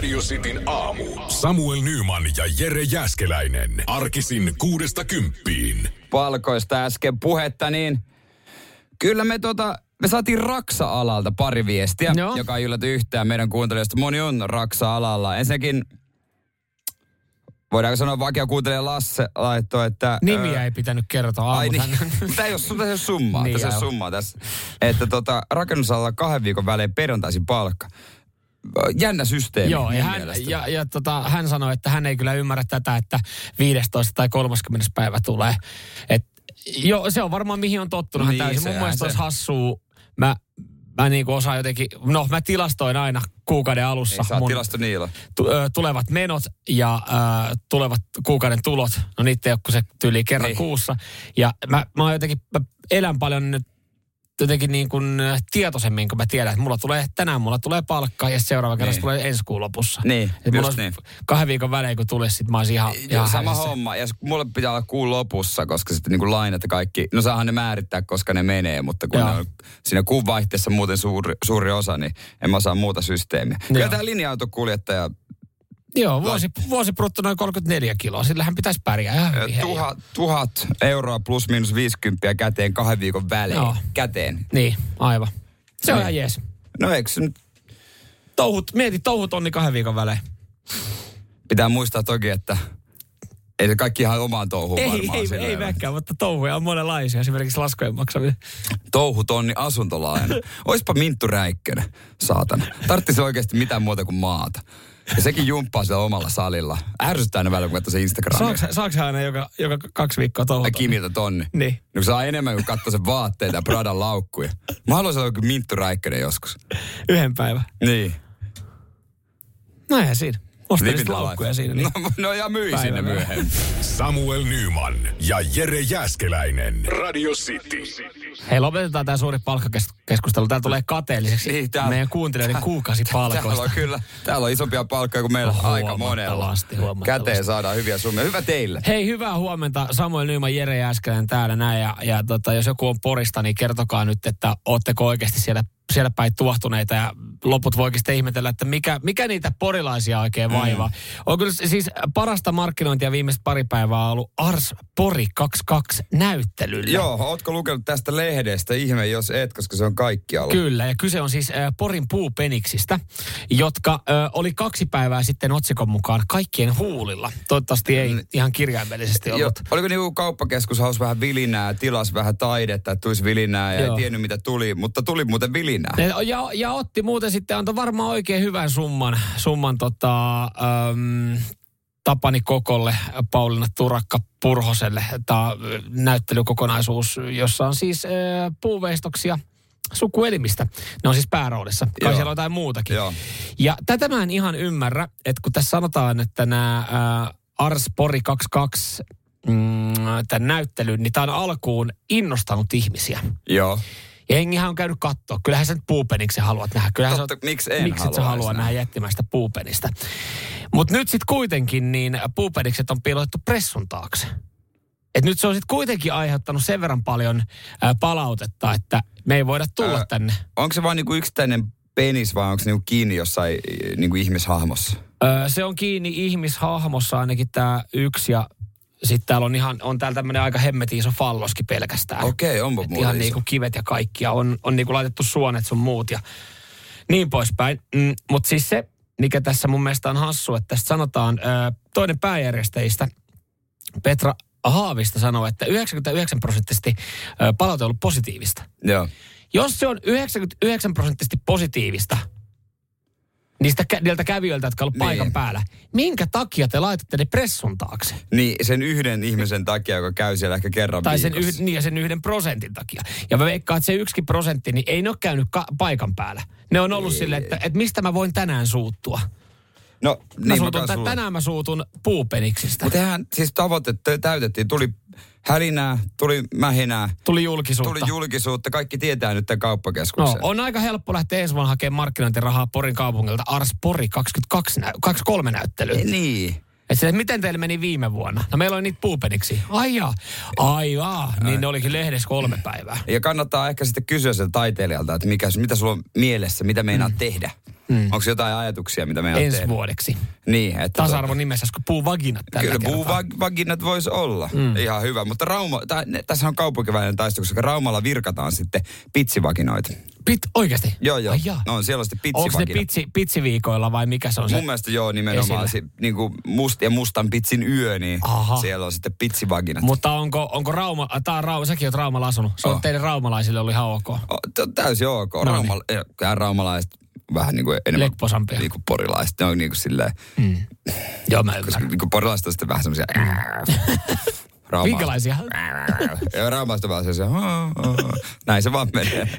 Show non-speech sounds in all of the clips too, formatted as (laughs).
Radio Cityn aamu. Samuel Nyman ja Jere Jäskeläinen. Arkisin kuudesta kymppiin. palkoista äsken puhetta, niin kyllä me tota, me saatiin Raksa-alalta pari viestiä, Joo. joka ei ylläty yhtään meidän kuuntelijoista. Moni on Raksa-alalla. Ensinnäkin, voidaanko sanoa vakio kuuntelija Lasse laittoi, että... Nimiä ei pitänyt kertoa Ai aamu niin, tämä (laughs) ei ole, tässä ei ole summaa, Niin, tässä ei ole summaa tässä. Että tota, rakennusalalla kahden viikon välein perjantaisin palkka. Jännä systeemi Joo, ja, hän, mielestä. ja, ja tota, hän sanoi, että hän ei kyllä ymmärrä tätä, että 15 tai 30 päivä tulee. Et, jo, se on varmaan mihin on tottunut hän Niin, täysin. Mun mielestä se. olisi hassua. Mä, mä niinku osaan jotenkin, no mä tilastoin aina kuukauden alussa Ei saa mun niillä. tu, ö, tulevat menot ja ö, tulevat kuukauden tulot. No niitä ei ole kuin se tyyli kerran Niin. kuussa. Ja mä, mä jotenkin, mä elän paljon nyt jotenkin niin kuin ö, tietoisemmin, kun mä tiedän, että mulla tulee, tänään mulla tulee palkka ja seuraava kerran Niin. tulee ensi kuun lopussa. Niin, Et mulla niin. kahden viikon välein, kun tulisi, sit mä olisin ihan, Joo, ihan sama hädässä. homma. Ja mulle pitää olla kuun lopussa, koska sitten niin kuin lainat ja kaikki, no saahan ne määrittää, koska ne menee, mutta kun Joo. ne on siinä kuun vaihteessa muuten suuri, suuri osa, niin en mä osaa muuta systeemiä. Kyllä Joo. tämä linja-autokuljettaja, Joo, vuosi, vuosi brutto noin 34 kiloa. Sillähän pitäisi pärjää ihan hyvin. hei. tuhat, tuhat euroa plus miinus 50 käteen kahden viikon välein. Joo. Käteen. Niin, aivan. Se on Niin. ihan jees. No eikö nyt, Touhut, mieti touhutonni kahden viikon välein. pitää muistaa toki, että ei se kaikki ihan omaan touhuun Ei, varmaan ei, ei ole. väkkään, mutta touhuja on monenlaisia. Esimerkiksi laskujen maksaminen. touhutonni asuntolaina. (laughs) Oispa Minttu Räikkönen, saatana. Tarttisi oikeasti mitään muuta kuin maata. Ja sekin jumppaa siellä omalla salilla. Ärsyttää aina välillä, kun katsoo se Instagramia. Saaks, saaks hän aina joka, joka kaksi viikkoa touhuta? Kimiltä tonni. Niin. No kun saa enemmän kuin katsoo sen vaatteita ja Pradan laukkuja. Mä haluaisin olla joku Minttu Räikkönen joskus. Yhden päivän. Niin. No eihän siinä. The laukkuja siinä. Niin. No, no ja myi Päivä sinne myöhemmin. Samuel Nyman ja Jere Jäskeläinen. Radio City. Hei, lopetetaan tämä suuri palkkakeskustelu. Tää tulee kateelliseksi Niin, tää- meidän kuuntelijoiden Täällä kuukausipalkoista. on kyllä, täällä on isompia palkkoja kuin meillä aika monella. Käteen saadaan hyviä summia. Hyvä teille. Hei, hyvää huomenta. Samuel Nyman, Jere Jääskeläinen täällä näin. Ja, ja tota, jos joku on Porista, niin kertokaa nyt, että ootteko oikeasti siellä, siellä päin tuohtuneita. Ja loput voi oikeasti ihmetellä, että mikä, mikä niitä porilaisia oikein vaivaa. Mm. On kyllä siis parasta markkinointia viimeiset pari päivää on ollut Ars Pori 22 näyttelyllä. Joo, ootko lukenut tästä lehdestä? Ihme, jos et, koska se on kaikkialla. Kyllä, ja kyse on siis äh, Porin puupeniksistä, jotka äh, oli kaksi päivää sitten otsikon mukaan kaikkien huulilla. Toivottavasti ei ihan kirjaimellisesti Mm. Joo, ollut. oliko niinku kauppakeskus haus vähän vilinää, tilas vähän taidetta, että tulisi vilinää ja Joo. ei tiennyt mitä tuli, mutta tuli muuten vilinää. Ja, ja, ja otti muuten sitten, antoi varmaan oikein hyvän summan, summan tota, äm, Tapani Kokolle, Pauliina Turakka Purhoselle. Tämä näyttelykokonaisuus, jossa on siis äh, puuveistoksia sukuelimistä. Ne on siis pääroolissa. Kai Joo. siellä on jotain muutakin. Joo. Ja tätä mä en ihan ymmärrä, että kun tässä sanotaan, että nämä äh, Ars Pori 22 mm, tämän näyttelyn, niin tämä on alkuun innostanut ihmisiä. Joo. Jengihän on käynyt katsoa. Kyllähän sä nyt puupeniksen haluat nähdä. Kyllähän Totta, sä, miksi en miksi haluaisi halua nähdä? nähdä jättimäistä puupenistä. Mutta nyt sitten kuitenkin niin puupenikset on piilotettu pressun taakse. Et nyt se on sitten kuitenkin aiheuttanut sen verran paljon ää, palautetta, että me ei voida tulla Ää, tänne. Onko se vain niinku yksittäinen penis vai onko se niinku kiinni jossain niinku ihmishahmossa? Öö, se on kiinni ihmishahmossa ainakin tämä yksi ja sitten täällä on ihan, on täällä tämmöinen aika hemmetin iso falloski pelkästään. Okei, onpa Et muuten Ihan iso. niinku kivet ja kaikki ja on, on niinku laitettu suonet sun muut ja niin poispäin. Mm, Mutta siis se, mikä tässä mun mielestä on hassu, että tästä sanotaan, öö, toinen pääjärjestäjistä, Petra Haavista sanoo, että 99 prosenttisesti palaute on ollut positiivista. Joo. Jos se on 99 prosenttisesti positiivista, niistä, kä- niiltä kävijöiltä, jotka ollut Niin. paikan päällä, minkä takia te laitatte ne pressun taakse? Niin sen yhden ihmisen takia, joka käy siellä ehkä kerran Tai sen, yh, niin ja sen yhden prosentin takia. Ja mä veikkaan, että se yksi prosentti, niin ei ne ole käynyt ka- paikan päällä. Ne on ollut silleen, että, että mistä mä voin tänään suuttua. No, Mä niin suutun, mä sulla. tänään mä suutun puupeniksistä. Mutta siis tavoite täytettiin. Tuli hälinää, tuli mähinää, Tuli julkisuutta. tuli julkisuutta. Kaikki tietää nyt tämän No, kauppakeskuksen. on aika helppo lähteä ensi vuonna hakemaan markkinointirahaa Porin kaupungilta Ars Pori 22 nä- 23 näyttelyyn. Niin. Et sille, miten teille meni viime vuonna? No meillä oli niitä puupeniksi. Ai jaa. Ai jaa. Niin ne olikin lehdessä kolme päivää. Ja kannattaa ehkä sitten kysyä sen taiteilijalta, että mikä, mitä sulla on mielessä, mitä meinaat mm. tehdä. Mm. Onko jotain ajatuksia, mitä meinaat Ensi tehdä? vuodeksi. Niin, että Tasa-arvon nimessä, koska puuvaginat tällä Kyllä puuvaginat voisi olla. Mm. Ihan hyvä. Mutta Rauma, tässä on kaupunkiväinen taisto, koska Raumalla virkataan sitten pitsivaginoita. Pit, oikeasti? Joo, joo. Ai jaa. No, siellä on sitten Onko ne pitsivaginat. pitsi, pitsiviikoilla vai mikä se on se? Mun mielestä joo, nimenomaan si, niin kuin must ja mustan pitsin yö, niin Aha. siellä on sitten pitsivaginat. Mutta onko, onko Rauma, tää on Rauma, säkin oot Raumalla asunut. Se on Oh. teille raumalaisille oli ihan ok. O, t- täysin ok. No Rauma, niin. raumalaiset vähän niin kuin enemmän Lepposampia. niin kuin porilaiset. Ne on niin kuin silleen, Mm. Joo, mä koska niin kuin porilaiset on sitten vähän semmoisia... (laughs) Minkälaisia? Ja raumalaiset on vähän semmoisia... (laughs) Näin se vaan menee. (laughs)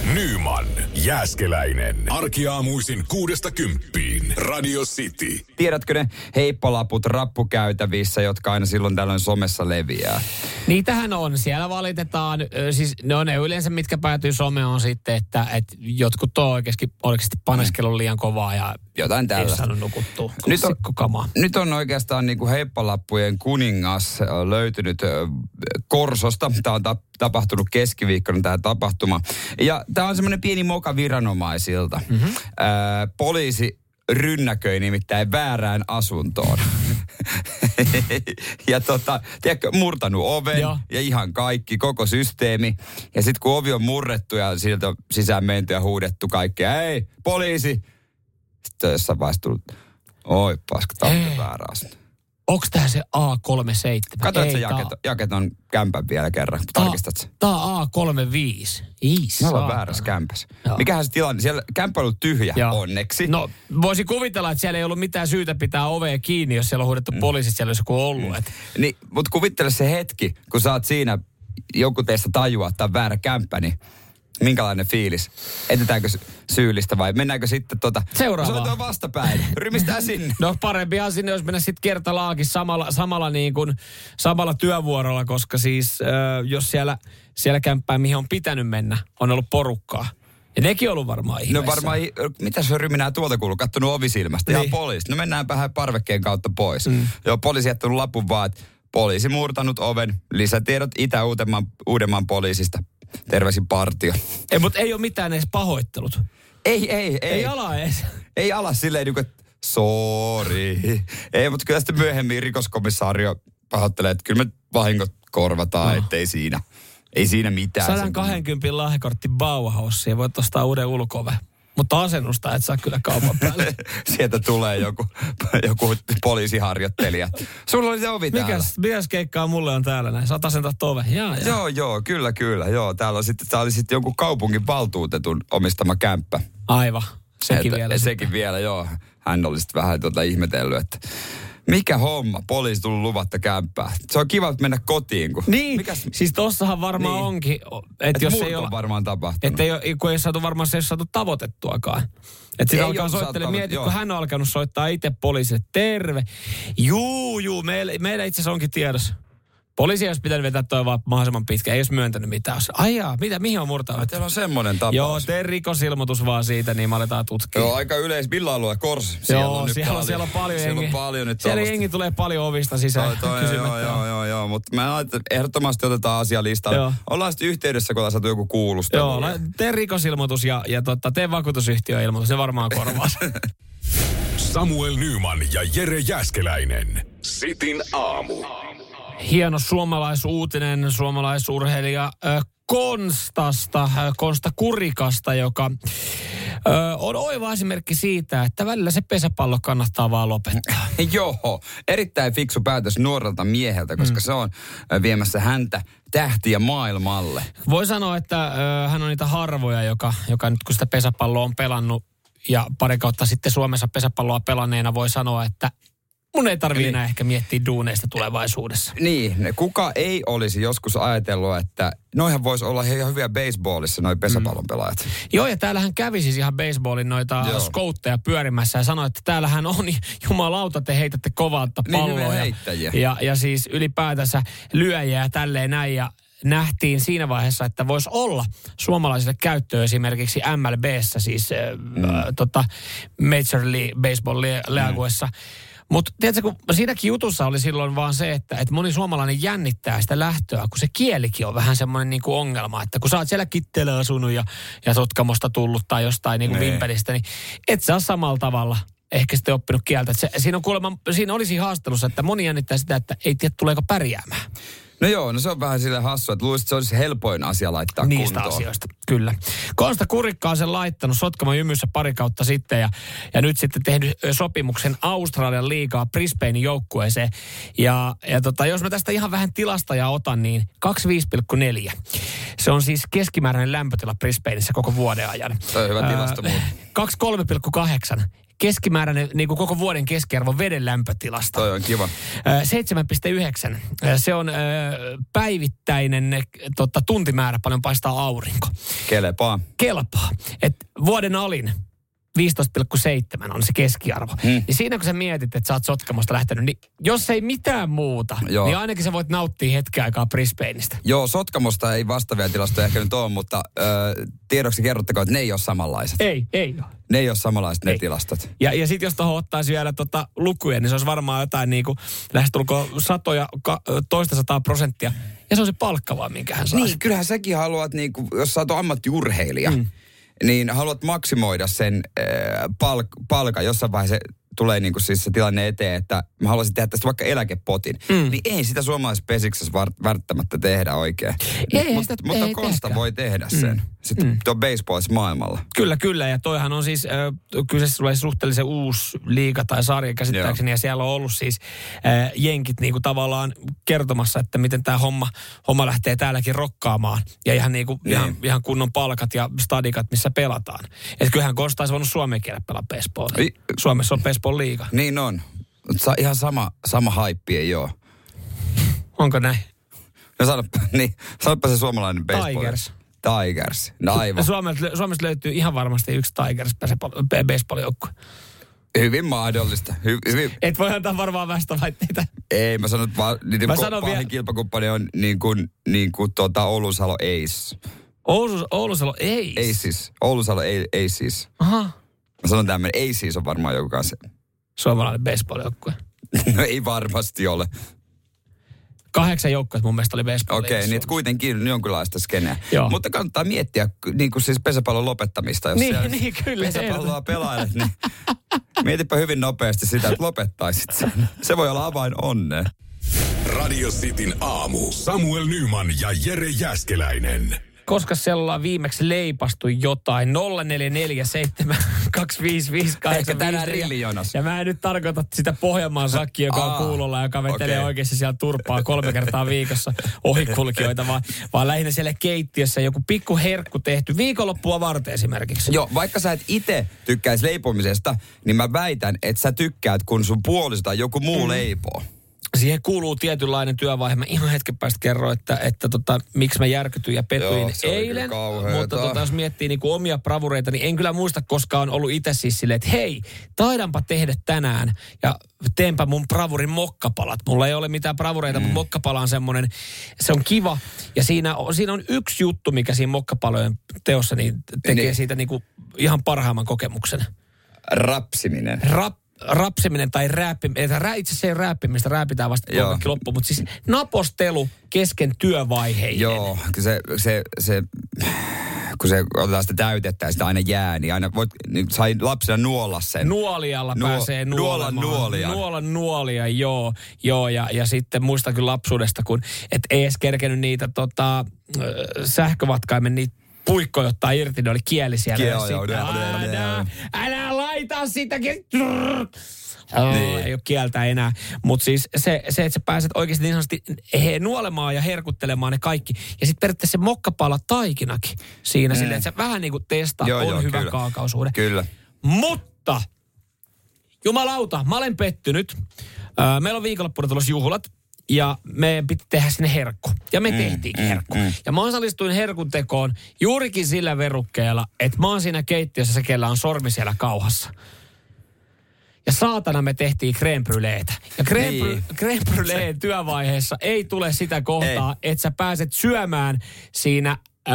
Nyman, Jääskeläinen. Arkiaamuisin kuudesta kymppiin. Radio City. Tiedätkö ne heippalaput rappukäytävissä, jotka aina silloin tällöin somessa leviää? Niitähän on. Siellä valitetaan, ö, siis ne on ne yleensä, mitkä päätyy some on sitten, että, että jotkut on oikeasti, oikeasti paneskellut liian kovaa ja Jotain ei tällaista. saanut nukuttua. Nyt on-. Nyt on oikeastaan niin kuin heippalappujen kuningas löytynyt ö, Korsosta. Tämä on tap- tapahtunut keskiviikkona tämä tapahtuma. Ja tämä on semmoinen pieni moka viranomaisilta. Mm-hmm. Ö, poliisi rynnäköi nimittäin väärään asuntoon. (laughs) ja tota, tiedätkö, murtanut oven Joo. ja ihan kaikki, koko systeemi. Ja sitten kun ovi on murrettu ja sieltä sisään menty ja huudettu kaikkea, hei, poliisi! Sitten on jossain vaiheessa tullut, oi paska, tämä on väärä asunto. Onko tämä se A37? Katsoit sä tää- jaket, jaket on kämpän vielä kerran, tää- tarkistat sen. Tää on A35. Ei Me ollaan väärässä kämpässä. Joo. Mikähän se tilanne? Siellä kämppä on ollut tyhjä, Joo. onneksi. No, voisi kuvitella, että siellä ei ollut mitään syytä pitää ovea kiinni, jos siellä on huudettu mm. poliisit, siellä olisi joku ollut. Mm. Niin, mutta kuvittele se hetki, kun sä oot siinä, joku teistä tajuaa, että on väärä kämppä, niin minkälainen fiilis? Etetäänkö sy- syyllistä vai mennäänkö sitten tota... Seuraavaan. Se on vastapäin. Rymistää sinne. No parempihan sinne, jos mennä sitten kertalaakin samalla, samalla, niin kuin, samalla työvuorolla, koska siis äh, jos siellä, siellä kämppää, mihin on pitänyt mennä, on ollut porukkaa. Ja nekin on ollut varmaan ihmeessä. No varmaan, mitä se ryminää tuolta kuuluu? Kattonut ovisilmästä. Ihan Niin. poliisi. No mennään vähän parvekkeen kautta pois. Mm. Joo, poliisi jättänyt lapun vaan, että poliisi murtanut oven. Lisätiedot Itä-Uudenmaan Uudenmaan poliisista. Terveisin partio. Ei, mutta ei ole mitään edes pahoittelut. Ei, ei, ei. Ei, ei ala edes. ei ala silleen, niin kuin, että sorry. Ei, mutta kyllä sitten myöhemmin rikoskomissaario pahoittelee, että kyllä me vahingot korvataan, no. ettei siinä. Ei siinä mitään. 120 lahjakortti Bauhausiin ja voit ostaa uuden ulkove. Mutta asennusta et saa kyllä kaupan päälle. (laughs) Sieltä tulee joku, joku poliisiharjoittelija. Sulla oli se ovi täällä. Mikäs, mikäs keikkaa mulle on täällä näin? Sata sentä tove. Jaa, jaa. Joo, joo, kyllä, kyllä. Joo, täällä on sitten, tää oli sitten jonkun kaupungin valtuutetun omistama kämppä. Aivan. Sekin Että- vielä. Sekin vielä, joo. Hän oli sitten vähän tuota ihmetellyt, että mikä homma, poliisi tullut luvatta kämppää. Se on kiva mennä kotiin, kun... Niin, Mikäs, siis tossahan varmaan Niin. onkin, että et jos ei on ole, varmaan tapahtunut. että ei, ole- kun ei saatu varmaan se ei saatu tavoitettuakaan. Että sitä alkaa tavoit- mieti, joo. kun hän on alkanut soittaa itse poliisille, terve. Juu, juu, meillä, meillä itse asiassa onkin tiedossa. Poliisi olisi pitänyt vetää toi vaan mahdollisimman pitkä, ei olisi myöntänyt mitään. Olisi, Ai jaa, mitä, mihin on murtanut? Teillä on semmoinen tapaus. Joo, tee rikosilmoitus vaan siitä, niin me aletaan tutkia. Joo, aika yleis. Millä alueella? Kors? Joo, nyt siellä, on, siellä on paljon Siellä on paljon nyt Siellä jengi tulee paljon ovista sisään. Toi, toi, joo, kysymättä. joo, joo, joo, mutta mä ajattelin, että ehdottomasti otetaan asia listalle. Joo. Ollaan sitten yhteydessä, kun ollaan saatu joku kuulustelu. Joo, la- tee rikosilmoitus ja, ja tota, tee vakuutusyhtiöilmoitus, se varmaan korvaa sen. (laughs) Samuel Nyman ja Jere Jäskeläinen. Sitin aamu. Hieno suomalaisuutinen suomalaisurheilija Konstasta, Konsta Kurikasta, joka on oiva esimerkki siitä, että välillä se pesäpallo kannattaa vaan lopettaa. (laughs) Joo, erittäin fiksu päätös nuorelta mieheltä, koska Mm. se on viemässä häntä tähtiä maailmalle. Voi sanoa, että ö, hän on niitä harvoja, joka, joka nyt kun sitä pesäpalloa on pelannut ja pari kautta sitten Suomessa pesäpalloa pelanneena voi sanoa, että mun ei tarvii Niin. enää ehkä miettiä duuneista tulevaisuudessa. Niin, kuka ei olisi joskus ajatellut, että noihän voisi olla ihan hyviä baseballissa, noi pesäpallon pelaajat. Joo, ja täällähän kävi siis ihan baseballin noita Joo. skoutteja pyörimässä ja sanoi, että täällähän on, niin (laughs) jumalauta, te heitätte kovalta Niin, hyviä palloa. ja, ja, ja siis ylipäätänsä lyöjiä ja tälleen näin. Ja nähtiin siinä vaiheessa, että voisi olla suomalaisille käyttöä esimerkiksi MLBssä, siis mm. äh, tota Major League Baseball Leaguessa. Mm. Mutta tiedätkö, kun siinäkin jutussa oli silloin vaan se, että, että moni suomalainen jännittää sitä lähtöä, kun se kielikin on vähän semmoinen niin kuin ongelma, että kun sä oot siellä Kitteellä asunut ja, ja Sotkamosta tullut tai jostain niin kuin. Vimpelistä, niin et ole samalla tavalla ehkä sitten oppinut kieltä. Se, siinä, on kuulemma, siinä olisi haastelussa, että moni jännittää sitä, että ei tiedä tuleeko pärjäämään. No joo, no se on vähän sille hassua, että luulisit, että se olisi helpoin asia laittaa Niistä kuntoon. asioista, kyllä. Konsta Kurikka on sen laittanut Sotkamo jymyssä pari kautta sitten ja, ja nyt sitten tehnyt sopimuksen Australian liigaa Brisbanein joukkueeseen. Ja, ja tota, jos mä tästä ihan vähän tilastoja otan, niin 25,4. Se on siis keskimääräinen lämpötila Brisbaneissa koko vuoden ajan. Toi on hyvä tilasto muuten. 23,8. Keskimääräinen niin kuin koko vuoden keskiarvo veden lämpötilasta. Toi on kiva. Ö, 7,9. Ö, Se on päivittäinen tota, tuntimäärä, paljon paistaa aurinko. Kelepaa. Kelpaa. Et vuoden alin 15,7 on se keskiarvo. Hmm. Niin siinä kun sä mietit, että sä oot Sotkamosta lähtenyt, niin jos ei mitään muuta, Joo. niin ainakin sä voit nauttia hetken aikaa Brisbaneista. Joo, Sotkamosta ei vastaavia tilastoja ehkä nyt ole, mutta ö, tiedoksi kerrottakoon, että ne ei ole samanlaiset. Ei, ei ole. Ne ei ole samanlaiset ne Ei. tilastot. Ja, ja sitten jos tuohon ottaisi vielä tota lukuja, niin se olisi varmaan jotain niin kuin lähestulkoon satoja, ka, toista sataa prosenttia. Ja se on se palkka vaan, minkä hän saa. Niin, kyllähän säkin haluat, niin kuin, jos sä oot ammattiurheilija, mm. Niin haluat maksimoida sen äh, palk- palkan. Jossain vaiheessa tulee niin kuin siis se tilanne eteen, että mä haluaisin tehdä tästä vaikka eläkepotin. Mm. Niin ei sitä suomalaisessa pesiksessä välttämättä tehdä oikein. Ei, Mut, sitä- mutta ei Kosta tehdäkään. voi tehdä sen. Mm. Sitten mm. tuo baseballissa maailmalla. Kyllä, kyllä. Ja toihan on siis, äh, kyseessä tulee suhteellisen uusi liiga tai sarja käsittääkseni. Ja siellä on ollut siis äh, jenkit niin kuin tavallaan kertomassa, että miten tämä homma, homma lähtee täälläkin rokkaamaan. Ja ihan, niin kuin, Niin. ihan, ihan kunnon palkat ja stadikat, missä pelataan. Että kyllähän Kosta olisi voinut Suomen kielellä pelaa baseballia. Suomessa on baseball liiga. Niin on. Sa- ihan sama, sama haippi ei ole. Onko näin? No sanoppa, (laughs) niin, sanoppa se suomalainen baseball. Tigers. Tigers. No aivan. (laughs) Suomesta, Suomesta löytyy ihan varmasti yksi Tigers baseball- baseball-joukkue. Hyvin mahdollista. Hy, hyvin, Et voi antaa varmaan väestölaitteita. Ei, mä sanon, että niiden Mä sanon vielä- kilpakumppani on niin kuin, niin kuin tuota Oulusalo Ace. Oulus, Oulusalo ei. Aces. Oulusalo A- Aces. Aha. Mä sanon tämmöinen. Aces on varmaan joku kanssa. Suomalainen baseball-joukkue. (laughs) No ei varmasti ole. Kahdeksan joukkuetta mun mielestä oli baseball Okei, okay, niin kuitenkin jonkinlaista skeneä. Joo. Mutta kannattaa miettiä niin kuin siis pesäpallon lopettamista. Jos Niin, siellä (laughs) niin, kyllä, Pesäpalloa pelailet, niin mietipä hyvin nopeasti sitä, että lopettaisit sen. Se voi olla avain onneen. Radio Cityn aamu. Samuel Nyman ja Jere Jäskeläinen. Koska siellä on viimeksi leipastu jotain. 0447 Ehkä tänään rillijonos. Ja mä en nyt tarkoita sitä Pohjanmaan sakkia, joka on Aa, kuulolla, joka vetelee okei. oikeasti siellä turpaa kolme kertaa viikossa ohikulkijoita, vaan, vaan lähinnä siellä keittiössä joku pikku herkku tehty viikonloppua varten esimerkiksi. Joo, vaikka sä et itse tykkäisi leipomisesta, niin mä väitän, että sä tykkäät, kun sun puoliso tai joku muu mm. leipoo. Siihen kuuluu tietynlainen työvaihe. Mä ihan hetken päästä kerron, että, että tota, miksi mä järkytyin ja petuin Joo, eilen. Mutta tota, jos miettii niin kuin omia bravureita, niin en kyllä muista koskaan ollut itse siis silleen, että hei, taidanpa tehdä tänään ja teenpä mun bravurin mokkapalat. Mulla ei ole mitään bravureita, mm. mutta mokkapala on semmoinen, se on kiva. Ja siinä on, siinä on yksi juttu, mikä siinä mokkapalojen teossa niin tekee Niin. siitä niin kuin ihan parhaimman kokemuksen. Rapsiminen. Rap, rapsiminen tai rääppiminen, rää, itse asiassa ei rääppimistä, rääpitään vasta Joo. loppu, mutta siis napostelu kesken työvaiheen. Joo, se, se, se, kun se otetaan sitä täytettä ja sitä aina jää, niin aina voit, niin sai lapsena nuolla sen. Nuolialla Nuo- pääsee nuolan nuolemaan. nuolia. Nuolan nuolia, joo. joo ja, ja sitten muistan kyllä lapsuudesta, kun et ei edes kerkenyt niitä tota, sähkövatkaimen niitä puikkoja ottaa irti, ne oli kieli siellä. Joo, joo, sitten, joo, joo, joo. älä, älä laita sitä. Oh, Niin. Ei ole kieltä enää. Mutta siis se, se, että sä pääset oikeasti niin sanotusti he, nuolemaan ja herkuttelemaan ne kaikki. Ja sitten periaatteessa se mokkapala taikinakin siinä mm. silleen, että sä vähän niin kuin testaat, Joo, on joo, hyvä kyllä. kaakaosuhde. Kyllä. Mutta, jumalauta, mä olen pettynyt. Meillä on viikonloppuna tulossa juhlat. Ja me piti tehdä sinne herkku. Ja me mm, tehtiinkin mm, herkku. Mm. Ja mä osallistuin herkun tekoon juurikin sillä verukkeella, että mä oon siinä keittiössä se, kellä on sormi siellä kauhassa. Ja saatana me tehtiin creme brûlétä. Ja creme, niin. työvaiheessa ei tule sitä kohtaa, että sä pääset syömään siinä ö,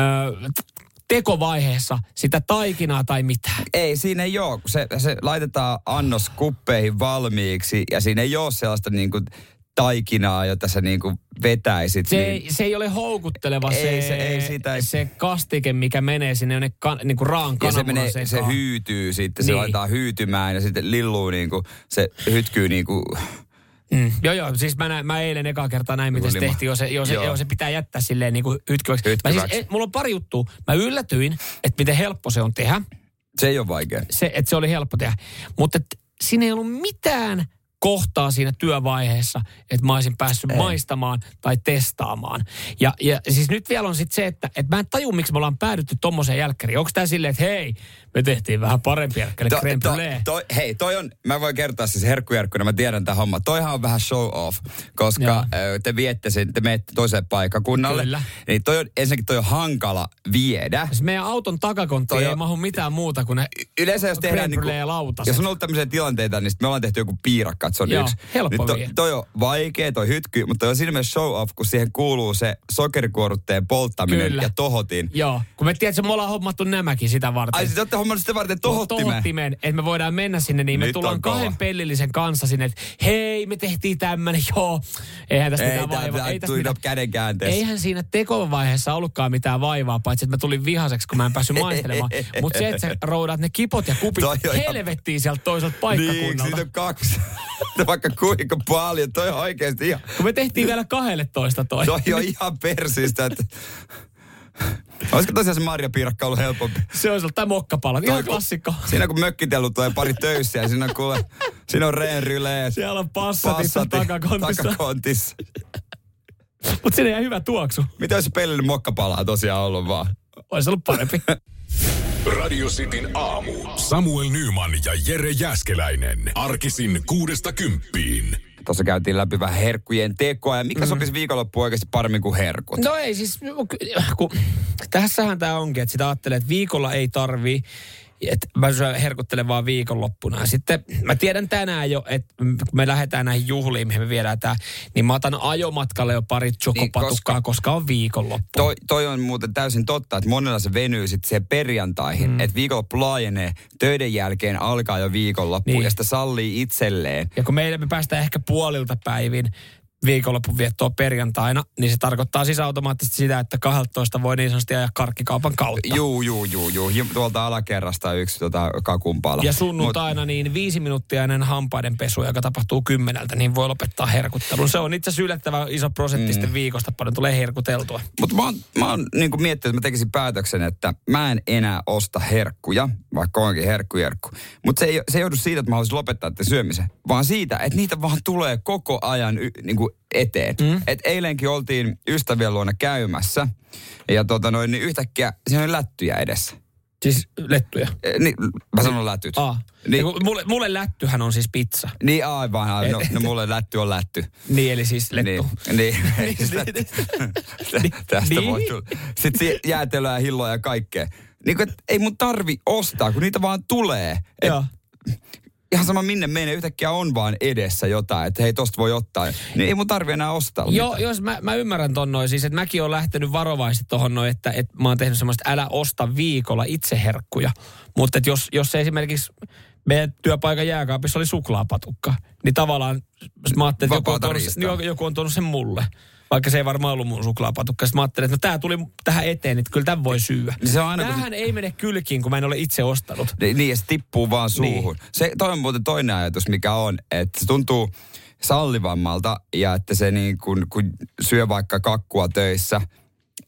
tekovaiheessa sitä taikinaa tai mitään. Ei, siinä ei ole. Se, se laitetaan annos kuppeihin valmiiksi ja siinä ei ole sellaista niin kuin taikinaa, jota sä niin kuin vetäisit. Se, niin... ei, se ei ole houkutteleva ei, se, se, ei sitä... se kastike, mikä menee sinne jonne ka, niin kuin raan Ja se, menee, se hyytyy sitten, niin. se laitetaan hyytymään ja sitten lilluu niin kuin, se hytkyy niin kuin Mm. Joo, joo. Siis mä, näin, mä eilen eka kertaa näin, miten se tehtiin. Jo se, jo se, jo se pitää jättää silleen niin kuin hytkyväksi. Hytkyväksi. Mä siis, et, mulla on pari juttua. Mä yllätyin, että miten helppo se on tehdä. Se ei ole vaikea. Se, että se oli helppo tehdä. Mutta siinä ei ollut mitään kohtaa siinä työvaiheessa, että mä olisin päässyt Ei. maistamaan tai testaamaan. Ja, ja siis nyt vielä on sitten se, että, että mä en taju, miksi me ollaan päädytty tommoseen jälkkäriin. Onko tämä silleen, että hei, me tehtiin vähän parempi jälkkäri, to, to, to, Hei, toi on, mä voin kertoa siis herkkujärkkuna, mä tiedän tämä homma. Toihan on vähän show off, koska Joo. te viette sen, te menette toiseen paikkakunnalle. Kyllä. Niin toi on, ensinnäkin toi on hankala viedä. Siis meidän auton takakonttiin ei mahu mitään muuta kuin ne Yleensä jos tehdään niin kuin, jos on ollut tämmöisiä tilanteita, niin me ollaan tehty joku piirakka, että se on Joo, yksi. helppo niin toi, toi, on vaikea, toi hytky, mutta toi on siinä mielessä show off, kun siihen kuuluu se sokerikuorutteen polttaminen Kyllä. ja tohotin. Joo, kun me tiedät, että me ollaan hommattu nämäkin sitä varten. Ai siis olette hommannut sitä varten tohottimen? Tohottimen, että me voidaan mennä sinne, niin Nyt me tullaan kahden pellillisen kanssa sinne, että hei, me tehtiin tämmönen, (laughs) joo. Eihän tästä ei, mitään vaivaa. Ei tästä mitään. käden Eihän siinä tekovaiheessa ollutkaan mitään vaivaa, paitsi että mä tulin vihaseksi, kun mä en päässyt maistelemaan. (laughs) Mutta se, että sä roudat ne kipot ja kupit helvettiin sieltä toiselta paikkakunnalta. Niin, siitä on kaksi. (laughs) Vaikka kuinka paljon. Toi on oikeasti ihan... Kun me tehtiin vielä toista toi. Toi on ihan persistä, että... Olisiko tosiaan se Marja Piirakka ollut helpompi? Se olisi ollut tämä mokkapala, ihan klassikko. Siinä kun mökkitellut tulee pari töissä ja siinä on kuule, siinä on reenryleet. Siellä on passatissa takakontissa. takakontissa. Mutta siinä ei hyvä tuoksu. Mitä olisi pellinen mokkapalaa tosiaan ollut vaan? Olisi ollut parempi. (laughs) Radio Cityn aamu. Samuel Nyman ja Jere Jäskeläinen. Arkisin kuudesta kymppiin. Tuossa käytiin läpi vähän herkkujen tekoa ja mikä mm. sopisi viikonloppu oikeasti paremmin kuin herkut? No ei siis, kun, tässähän tämä onkin, että sitä ajattelee, että viikolla ei tarvii että mä herkuttelen vaan viikonloppuna. Ja sitten mä tiedän tänään jo, että kun me lähdetään näihin juhliin, mihin me viedään tää, niin mä otan ajomatkalle jo pari chokopatukkaa, niin, koska, koska on viikonloppu. Toi, toi on muuten täysin totta, että monella se venyy sitten siihen perjantaihin, mm. että viikonloppu laajenee, töiden jälkeen alkaa jo viikonloppu niin. ja sitä sallii itselleen. Ja kun meille me päästään ehkä puolilta päivin viikonlopun viettoa perjantaina, niin se tarkoittaa siis automaattisesti sitä, että 12 voi niin sanotusti ajaa karkkikaupan kautta. Juu, juu, juu, juu. Tuolta alakerrasta yksi tota, kakumpala. Ja sunnuntaina Mut... niin viisi minuuttia ennen hampaiden pesu, joka tapahtuu kymmeneltä, niin voi lopettaa herkuttelun. Se on itse asiassa yllättävän iso prosenttisten mm. viikosta, paljon tulee herkuteltua. Mutta mä oon, mä oon niin miettinyt, että mä tekisin päätöksen, että mä en enää osta herkkuja, vaikka onkin herkkujerkku. Mutta se ei, se ei joudu siitä, että mä haluaisin lopettaa että syömisen, vaan siitä, että niitä vaan tulee koko ajan y, niin kuin eteen. Mm. Et eilenkin oltiin ystävien luona käymässä ja tota noin, niin yhtäkkiä siinä oli lättyjä edessä. Siis lettuja? E, niin, mä sanon lätyt. Aa. Niin, mulle, mulle lättyhän on siis pizza. Niin aivan, aivan. No, no mulle lätty on lätty. Niin, eli siis lettu. Niin, niin, (laughs) niin, niin. tästä niin. voi tulla. Sitten jäätelöä ja hilloa ja kaikkea. Niin kuin, ei mun tarvi ostaa, kun niitä vaan tulee. Et, ihan sama minne menee, yhtäkkiä on vaan edessä jotain, että hei tosta voi ottaa. Niin ei mun tarvi enää ostaa Joo, mitään. jos mä, mä ymmärrän ton noin, siis että mäkin olen lähtenyt varovaisesti tohon noin, että, että mä oon tehnyt semmoista älä osta viikolla itse herkkuja. Mutta jos, jos esimerkiksi meidän työpaikan jääkaapissa oli suklaapatukka, niin tavallaan mä ajattelin, että joku on, tuonut, joku on tuonut sen mulle vaikka se ei varmaan ollut mun suklaapatukka. Sitten mä ajattelin, että no tää tuli tähän eteen, että kyllä tämän voi syyä. Niin se on aina, Tämähän kun... ei mene kylkiin, kun mä en ole itse ostanut. Niin, niin ja se tippuu vaan suuhun. Niin. Se, toi on muuten toinen ajatus, mikä on, että se tuntuu sallivammalta ja että se niin kun, kun syö vaikka kakkua töissä,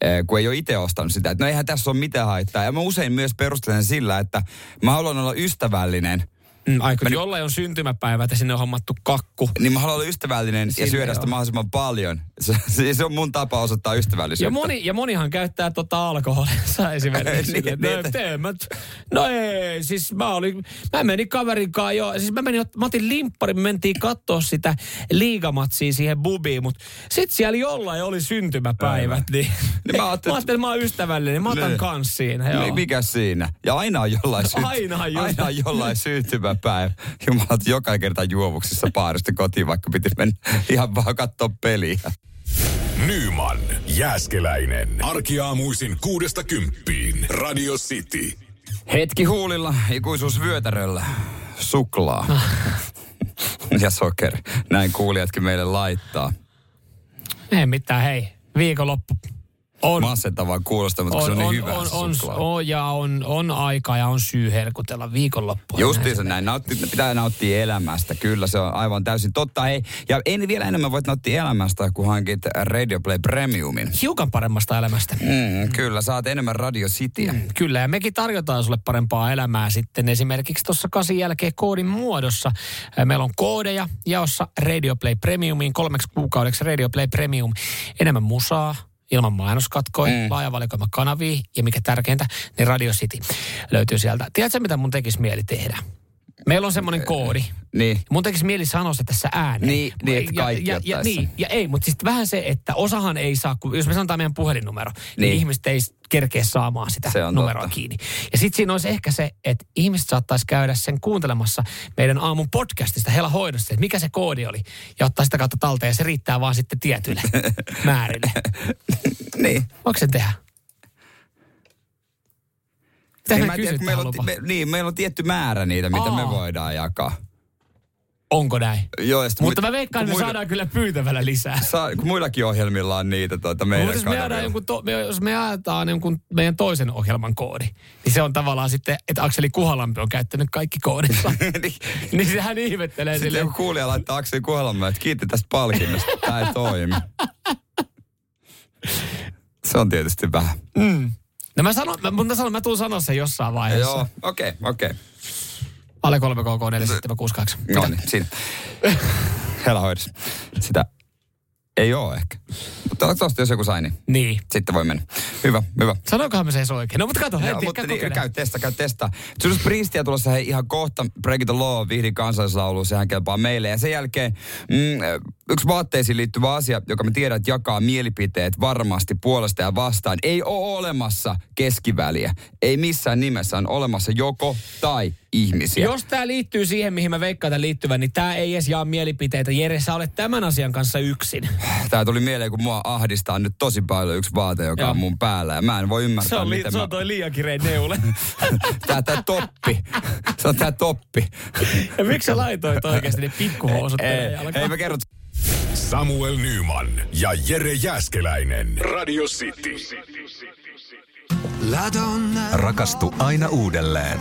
eh, kun ei ole itse ostanut sitä. Että no eihän tässä ole mitään haittaa. Ja mä usein myös perustelen sillä, että mä haluan olla ystävällinen – Mm, kun jollain on syntymäpäivä, että sinne on hommattu kakku. Niin mä haluan olla ystävällinen ja Sinne syödä sitä mahdollisimman paljon. (laughs) Se, se, se on mun tapa osoittaa ystävällisyyttä. Ja, moni, ja monihan käyttää tota alkoholinsa (laughs) esimerkiksi. Niin, Niin, niin, no, että- mä, no ei, siis mä olin, mä menin kaverin kanssa jo, siis mä menin, mä otin limpparin, me mentiin katsoa sitä liigamatsia siihen bubiin, mutta sit siellä jollain oli syntymäpäivät, niin, Niin mä (laughs) mä ajattelin- ajattelin, että mä oon ystävällinen, mä otan Niin. kans siinä. Joo. Mi- Mikä siinä? Ja aina on jollain, synty- Aina on jollain. aina on jollain syntymäpäivä. Jumala, joka kerta juovuksissa paarista kotiin, vaikka piti mennä ihan vaan katsoa peliä. Nyman, Jääskeläinen. Arkiaamuisin kuudesta kymppiin. Radio City. Hetki huulilla, ikuisuus vyötäröllä, suklaa (laughs) ja sokeri. Näin kuulijatkin meille laittaa. Ei mitään, hei, viikonloppu on Masentavaa kuulostaa, mutta kun se on, niin hyvä on, se on, suklaa. on, ja on, on aika ja on syy herkutella viikonloppua. Justiinsa näin. Nautti, pitää nauttia elämästä. Kyllä, se on aivan täysin totta. Hei, ja en vielä enemmän voit nauttia elämästä, kun hankit Radio Play Premiumin. Hiukan paremmasta elämästä. Mm, kyllä, saat enemmän Radio Cityä. Mm. Kyllä, ja mekin tarjotaan sulle parempaa elämää sitten esimerkiksi tuossa kasin jälkeen koodin muodossa. Meillä on koodeja jaossa Radio Play Premiumiin kolmeksi kuukaudeksi Radio Play Premium. Enemmän musaa, ilman mainoskatkoja, mm. laaja valikoima kanavia ja mikä tärkeintä, niin Radio City löytyy sieltä. Tiedätkö, mitä mun tekisi mieli tehdä? Meillä on semmoinen koodi. Niin. Mun tekisi mieli sanoa se tässä ääneen. Niin, niin, että kaikki ja, ja, sen. niin, ja ei, mutta siis vähän se, että osahan ei saa, kun jos me sanotaan meidän puhelinnumero, niin, Niin. niin ihmiset ei kerkeä saamaan sitä Se on numeroa totta. kiinni. Ja sitten siinä olisi ehkä se, että ihmiset saattaisi käydä sen kuuntelemassa meidän aamun podcastista Hela hoidossa, että mikä se koodi oli, ja ottaa sitä kautta talteen, ja se riittää vaan sitten tietyille (laughs) määrille. Niin. Voiko sen tehdä? Niin, me mä tiedä, meillä, on, me, niin, meillä on tietty määrä niitä, mitä Aa. me voidaan jakaa. Onko näin? Joo, ja Mutta mu- mä veikkaan, että me muilla- saadaan kyllä pyytävällä lisää. Saa, kun muillakin ohjelmilla on niitä tuota, meidän Mutta jos me, jonkun to, me, jos me jaetaan jonkun meidän toisen ohjelman koodi, niin se on tavallaan sitten, että Akseli Kuhalampi on käyttänyt kaikki koodissa. (laughs) Niin. niin sehän ihmettelee Sitten sille. joku kuulija laittaa Akseli Kuhelamme, että kiitti tästä palkinnosta. Tämä ei toimi. (laughs) Se on tietysti vähän. No mä sanon, mä, mä sanon, mä tuun sanoa sen jossain vaiheessa. Joo, okei, okay, okei. Okay. Alle 3 KK 4768. No niin, siinä. Hela hoidossa. Sitä ei ole ehkä. Mutta tosta jos joku sai, niin Niin. sitten voi mennä. Hyvä, hyvä. Sanoinkohan me se edes oikein? No mutta kato, Joo, mutta niin, käy testa, käy testa. Judas Priestia tulossa hei, ihan kohta Break the Law, vihdin kansallislaulu, sehän kelpaa meille. Ja sen jälkeen mm, yksi vaatteisiin liittyvä asia, joka me tiedät jakaa mielipiteet varmasti puolesta ja vastaan. Ei ole olemassa keskiväliä. Ei missään nimessä on olemassa joko tai ihmisiä. Jos tämä liittyy siihen, mihin mä veikkaan tämän liittyvän, niin tämä ei edes jaa mielipiteitä. Jere, sä olet tämän asian kanssa yksin. Tää tuli mieleen, kun mua ahdistaa nyt tosi paljon yksi vaate, joka Joo. on mun päällä. Ja mä en voi ymmärtää, Se on, li- miten se mä... on toi liian kirein neule. (laughs) tää, tää toppi. Se on tää toppi. ja miksi sä laitoit oikeasti ne pikkuhousut Ei, jalkaan? ei mä kerron. Samuel Nyman ja Jere Jäskeläinen. Radio City. Rakastu aina uudelleen.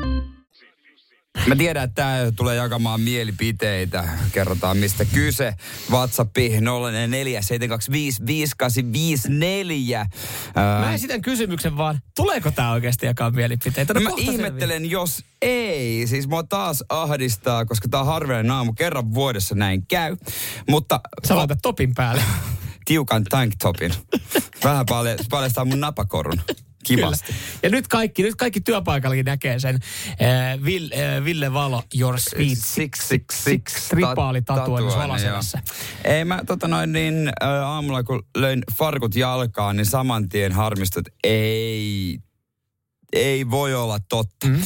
Mä tiedän, että tää tulee jakamaan mielipiteitä. Kerrotaan mistä kyse. WhatsAppi 0447255854. Mä esitän kysymyksen vaan, tuleeko tämä oikeasti jakaa mielipiteitä? No mä ihmettelen, jos ei. Siis mua taas ahdistaa, koska tää on harvinainen aamu. Kerran vuodessa näin käy. Mutta Sä laitat topin päälle. (laughs) tiukan tanktopin. Vähän palja, paljastaa mun napakorun. Kivasti. Kyllä. Ja nyt kaikki, nyt kaikki työpaikallakin näkee sen äh, Vil, äh, Ville Valo, Your Sweet Six, six, six, tripaali tatuoimus valasemassa. joo. Ei mä tota noin niin ä, aamulla kun löin farkut jalkaan, niin saman tien harmistut, ei, ei voi olla totta. Mm.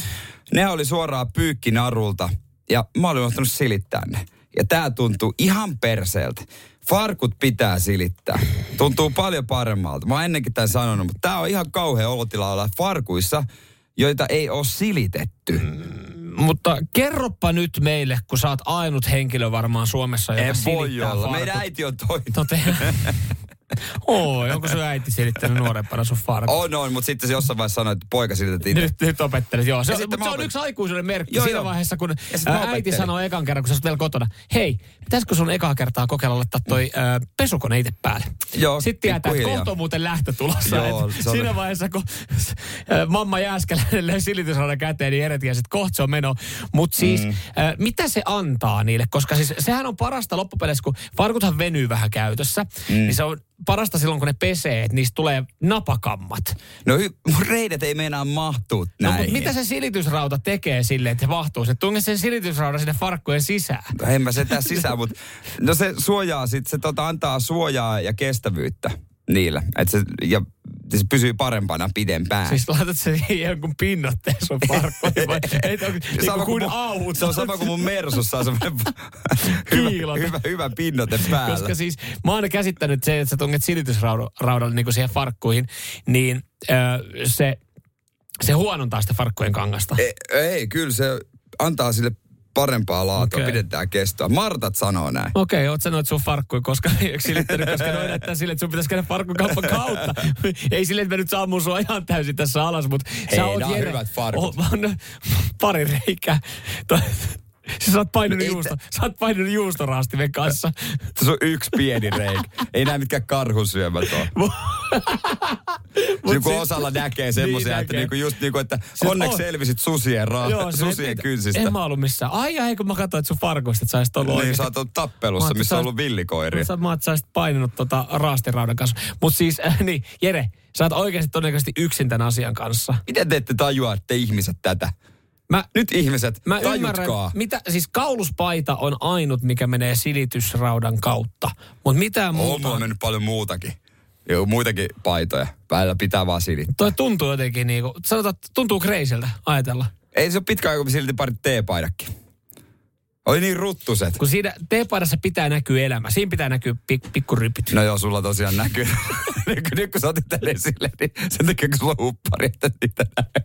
Ne oli suoraan pyykkinarulta ja mä olin unohtanut silittää ne. Ja tää tuntuu ihan perseeltä. Farkut pitää silittää. Tuntuu paljon paremmalta. Mä oon ennenkin tämän sanonut, mutta tää on ihan kauhea olotila olla farkuissa, joita ei ole silitetty. Mm. mutta kerroppa nyt meille, kun sä oot ainut henkilö varmaan Suomessa, joka En voi olla. farkut. Meidän äiti on toinen. No te... (laughs) Oi, onko sun äiti silittänyt nuorempana sun farkut? On, on, mutta sitten se jossain vaiheessa sanoi, että poika silitettiin. Nyt, nyt opettelet, joo. Se, Ja mutta se on yksi aikuisuuden merkki Joo, siinä joo. vaiheessa, kun äiti sanoo ekan kerran, kun sä vielä kotona, hei, pitäisikö sun ekaa kertaa kokeilla laittaa toi ää, pesukone itse päälle? Joo, Sitten tietää, että kohta on muuten lähtö tulossa. Joo, Et on- siinä vaiheessa, kun mamma Jääskeläinen löi silitysraudan käteen, niin Eret että kohta se on meno. Mutta siis, mm. ää, mitä se antaa niille? Koska siis sehän on parasta loppupeleissä, kun farkuthan venyy vähän käytössä, mm. niin se on parasta silloin, kun ne pesee, että niistä tulee napakammat. No (laughs) reidet ei meinaa mahtua No, näihin. mutta mitä se silitysrauta tekee sille, että se vahtuu? Se tunge sen silitysraudan sinne farkkujen sisään. No En mä sitä sisään, mutta no se suojaa sit, se tota, antaa suojaa ja kestävyyttä niille. Et se, ja se pysyy parempana pidempään. Siis laitat sen jonkun pinnotteen sun farkkuihin vai? (laughs) Ei, on, niin kuin kuin mun- se on sama kuin mun Mersussa on semmoinen (laughs) hyvä, hyvä, hyvä pinnote päällä. Koska siis mä oon käsittänyt se, että sä tunget silitysraudalle niin siihen farkkuihin, niin ö, se, se huonontaa sitä farkkujen kangasta. ei, ei, kyllä se antaa sille parempaa laatua, okay. pidetään kestoa. Martat sanoo näin. Okei, oot sanoit sun farkkuja, koska silittänyt, koska noin näyttää sille, että sun pitäisi käydä farkkukaupan kautta. Ei sille, että mä nyt sammun sua ihan täysin tässä alas, mutta Ei, nää on hyvät farkut. Oh, on, pari reikää. (laughs) Siis sä oot painanut, juusto, sä oot painanut juustoraastimen kanssa. (laughs) Se on yksi pieni reikä. Ei näe mitkään karhunsyömät ole. (laughs) Kuin siis- osalla näkee semmoisia, Niin että näkee. niinku just niinku, että Siis onneksi on. selvisit susien, ra- Joo, susien et- kynsistä. En mä ollut missään. Ai ai, kun mä katsoin, että sun farkuista, että sä olisit ollut Niin, sä oot ollut tappelussa, missä sä on ollut villikoiria. Sä, mä oot, sä olisit painanut tota raastiraudan kanssa. Mutta siis, äh, niin, Jere, sä oot oikeasti todennäköisesti yksin tämän asian kanssa. Miten te ette tajua, että te ihmiset tätä? Mä, Nyt ihmiset, mä ymmärrän, tajutkaa. mitä, siis kauluspaita on ainut, mikä menee silitysraudan kautta. Mutta mitään On muuta. mulla mennyt paljon muutakin. Joo, muitakin paitoja. Päällä pitää vaan silittää. Toi tuntuu jotenkin niinku, sanotaan, tuntuu kreisiltä ajatella. Ei se ole pitkä aika, kun silti parit teepaidakin. Oli niin ruttuset. Kun siinä teepaidassa pitää näkyä elämä. Siinä pitää näkyä pik, pikkurypit. No joo, sulla tosiaan näkyy. (laughs) nyt, kun- nyt kun sä otit tänne esille, niin sen takia kun sulla on huppari, että niitä näy.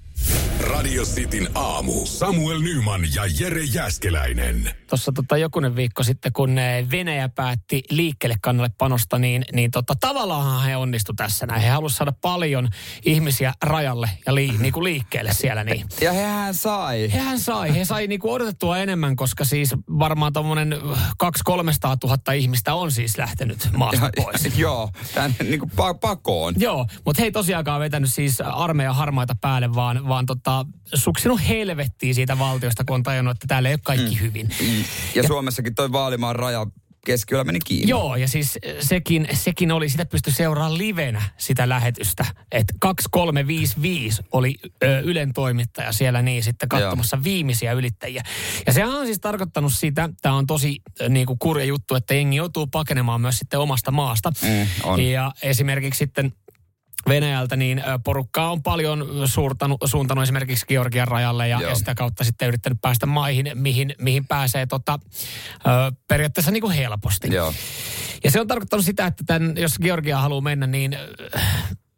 Radio Cityn aamu. Samuel Nyman ja Jere Jäskeläinen. Tuossa tota jokunen viikko sitten, kun eh, Venäjä päätti liikkeelle kannalle panosta, niin, niin tota, tavallaan he onnistu tässä näin. He halusivat saada paljon ihmisiä rajalle ja lii, niin kuin liikkeelle siellä. Niin. Ja hehän sai. Hehän sai. He sai niinku odotettua enemmän, koska siis varmaan tuommoinen 200 000 ihmistä on siis lähtenyt maasta pois. (laughs) joo, tänne niinku pa- pakoon. Joo, mutta he ei tosiaankaan vetänyt siis armeijan harmaita päälle, vaan, vaan tota, suksinut helvettiin siitä valtiosta, kun on tajunnut, että täällä ei ole kaikki mm. hyvin. Ja, Suomessakin toi Vaalimaan raja keskiyöllä meni kiinni. Joo, ja siis sekin, sekin oli, sitä pystyi seuraamaan livenä sitä lähetystä. Että 2355 oli ö, Ylen toimittaja siellä niin sitten katsomassa Joo. viimeisiä ylittäjiä. Ja sehän on siis tarkoittanut sitä, tämä on tosi ö, niin kuin kurja juttu, että jengi joutuu pakenemaan myös sitten omasta maasta. Mm, on. Ja esimerkiksi sitten Venäjältä, niin porukkaa on paljon suurtanut, suuntanut esimerkiksi Georgian rajalle ja, Joo. ja sitä kautta sitten yrittänyt päästä maihin, mihin, mihin pääsee tota, ö, periaatteessa niin kuin helposti. Joo. Ja se on tarkoittanut sitä, että tämän, jos Georgia haluaa mennä, niin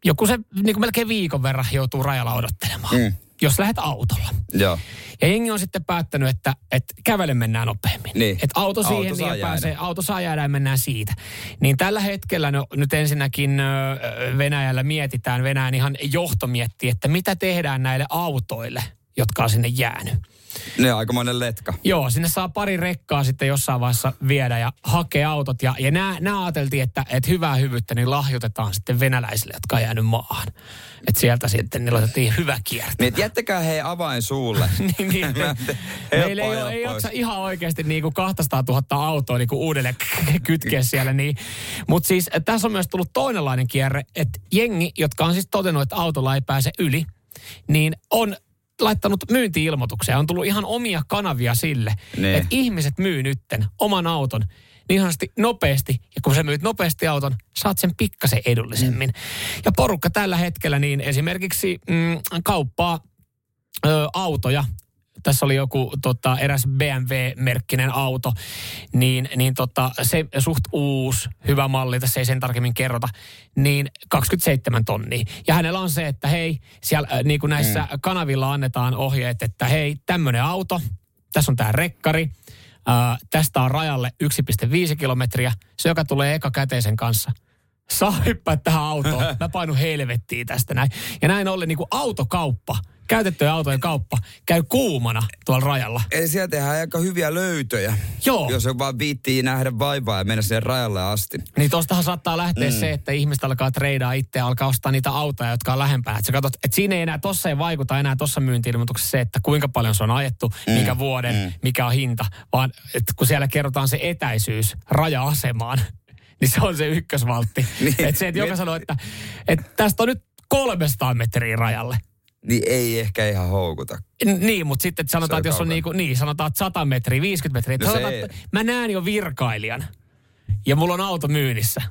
joku se niin kuin melkein viikon verran joutuu rajalla odottelemaan, Mm. Jos lähdet autolla. Joo. Ja jengi on sitten päättänyt, että, että kävele mennään nopeammin. Niin. Että auto Auto siihen saa ja jäädä. pääsee, auto saa jäädä ja mennään siitä. Niin tällä hetkellä no, nyt ensinnäkin Venäjällä mietitään, Venäjän ihan johto miettii, että mitä tehdään näille autoille, jotka on sinne jäänyt. Ne on aikamoinen letka. Joo, sinne saa pari rekkaa sitten jossain vaiheessa viedä ja hakea autot. Ja, ja nämä, nämä ajateltiin, että, että hyvää hyvyyttä niin lahjoitetaan sitten venäläisille, jotka on jäänyt maahan. Että sieltä sitten niillä otettiin hyvä kierto. Niin, jättäkää he avain suulle. (laughs) niin, niin, meillä ei, ole, ei jaksa ihan oikeasti niinku 200 000 autoa niinku uudelleen (laughs) kytkeä siellä. Niin. Mutta siis äh, tässä on myös tullut toinenlainen kierre, että jengi, jotka on siis todennut, että autolla ei pääse yli, niin on laittanut myynti-ilmoituksia. On tullut ihan omia kanavia sille, Niin. että ihmiset myy nytten oman auton niin ihanasti nopeasti. Ja kun sä myyt nopeasti auton, saat sen pikkasen edullisemmin. Mm. Ja porukka tällä hetkellä niin esimerkiksi mm, kauppaa ö, autoja tässä oli joku tota, eräs BMW-merkkinen auto, niin, niin tota, se suht uusi, hyvä malli, tässä ei sen tarkemmin kerrota, niin 27 tonnia. Ja hänellä on se, että hei, siellä äh, niin kuin näissä mm. kanavilla annetaan ohjeet, että hei, tämmöinen auto, tässä on tämä rekkari, äh, tästä on rajalle 1,5 kilometriä, se joka tulee eka käteisen kanssa – saa hyppää tähän autoon. Mä painun helvettiin tästä näin. Ja näin ollen niin kuin autokauppa, käytettyjen autojen kauppa, käy kuumana tuolla rajalla. Eli siellä tehdään aika hyviä löytöjä. Joo. Jos on vaan viittii nähdä vaivaa ja mennä sinne rajalle asti. Niin tostahan saattaa lähteä mm. se, että ihmiset alkaa treidaa itse ja alkaa ostaa niitä autoja, jotka on lähempää. Että sä katsot, että siinä ei enää, tossa ei vaikuta enää tossa myynti-ilmoituksessa se, että kuinka paljon se on ajettu, mm. mikä vuoden, mm. mikä on hinta, vaan että kun siellä kerrotaan se etäisyys raja-asemaan, (laughs) niin se on se ykkösvaltti. niin, että se, että joka sanoo, että, että tästä on nyt 300 metriä rajalle. Niin ei ehkä ihan houkuta. Niin, mutta sitten sanotaan, että jos on niinku, niin, sanotaan, että 100 metriä, 50 metriä. No sanotaan, että mä näen jo virkailijan ja mulla on auto myynnissä.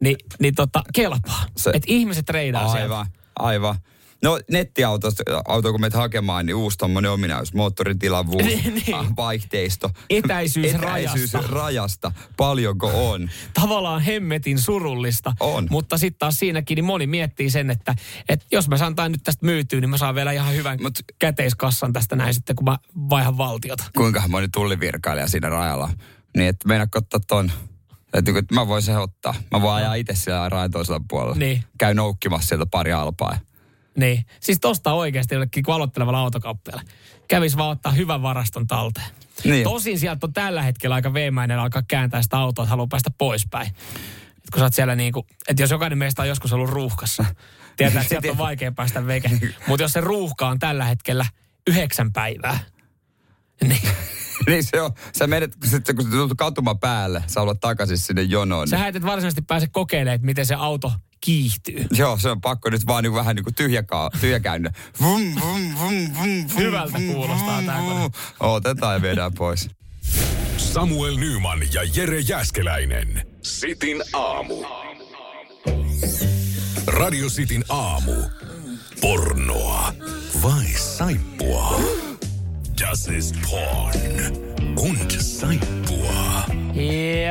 Ni, niin tota, kelpaa. Että ihmiset reidaa aivan, sieltä. Aivan. No nettiautosta, auto kun menet hakemaan, niin uusi tommonen ominaisuus, moottoritilavuus, (laughs) Niin, niin. ah, vaihteisto. Etäisyys Etäisyys rajasta. rajasta. Paljonko on? (laughs) Tavallaan hemmetin surullista. On. Mutta sitten taas siinäkin niin moni miettii sen, että, että jos mä saan tämän nyt tästä myytyä, niin mä saan vielä ihan hyvän Mut- käteiskassan tästä näin sitten, kun mä vaihan valtiota. Kuinka moni tullivirkailija siinä rajalla? Niin, että meina ottaa ton. Että mä voin sen ottaa. Mä voin ajaa itse siellä rajan toisella puolella. Niin. Käy noukkimassa sieltä pari alpaa. Niin. Siis tosta oikeasti jollekin kun aloittelevalla autokauppialle. Kävis vaan ottaa hyvän varaston talteen. Niin. Tosin sieltä on tällä hetkellä aika veemäinen alkaa kääntää sitä autoa, että haluaa päästä poispäin. Et kun sä oot siellä niinku, että jos jokainen meistä on joskus ollut ruuhkassa, (laughs) tietää, että sieltä on vaikea päästä veke. Mutta jos se ruuhka on tällä hetkellä yhdeksän päivää, (laughs) niin niin se on, sä menet, kun, sit, kun sä tulet katuma päälle, sä haluat takaisin sinne jonoon. sä Niin, et varsinaisesti pääse kokeilemaan, että miten se auto kiihtyy. joo, se on pakko nyt vaan niin vähän niin kuin tyhjäkaa, tyhjäkäynnä. Vum, vum, vum, vum, vum, Hyvältä vum, kuulostaa vum, tää kone. vum. Otetaan ja viedään pois. Samuel Nyman ja Jere Jäskeläinen. Sitin aamu. Radio Cityn aamu. Pornoa vai saippua? Das ist porn. Und saippua.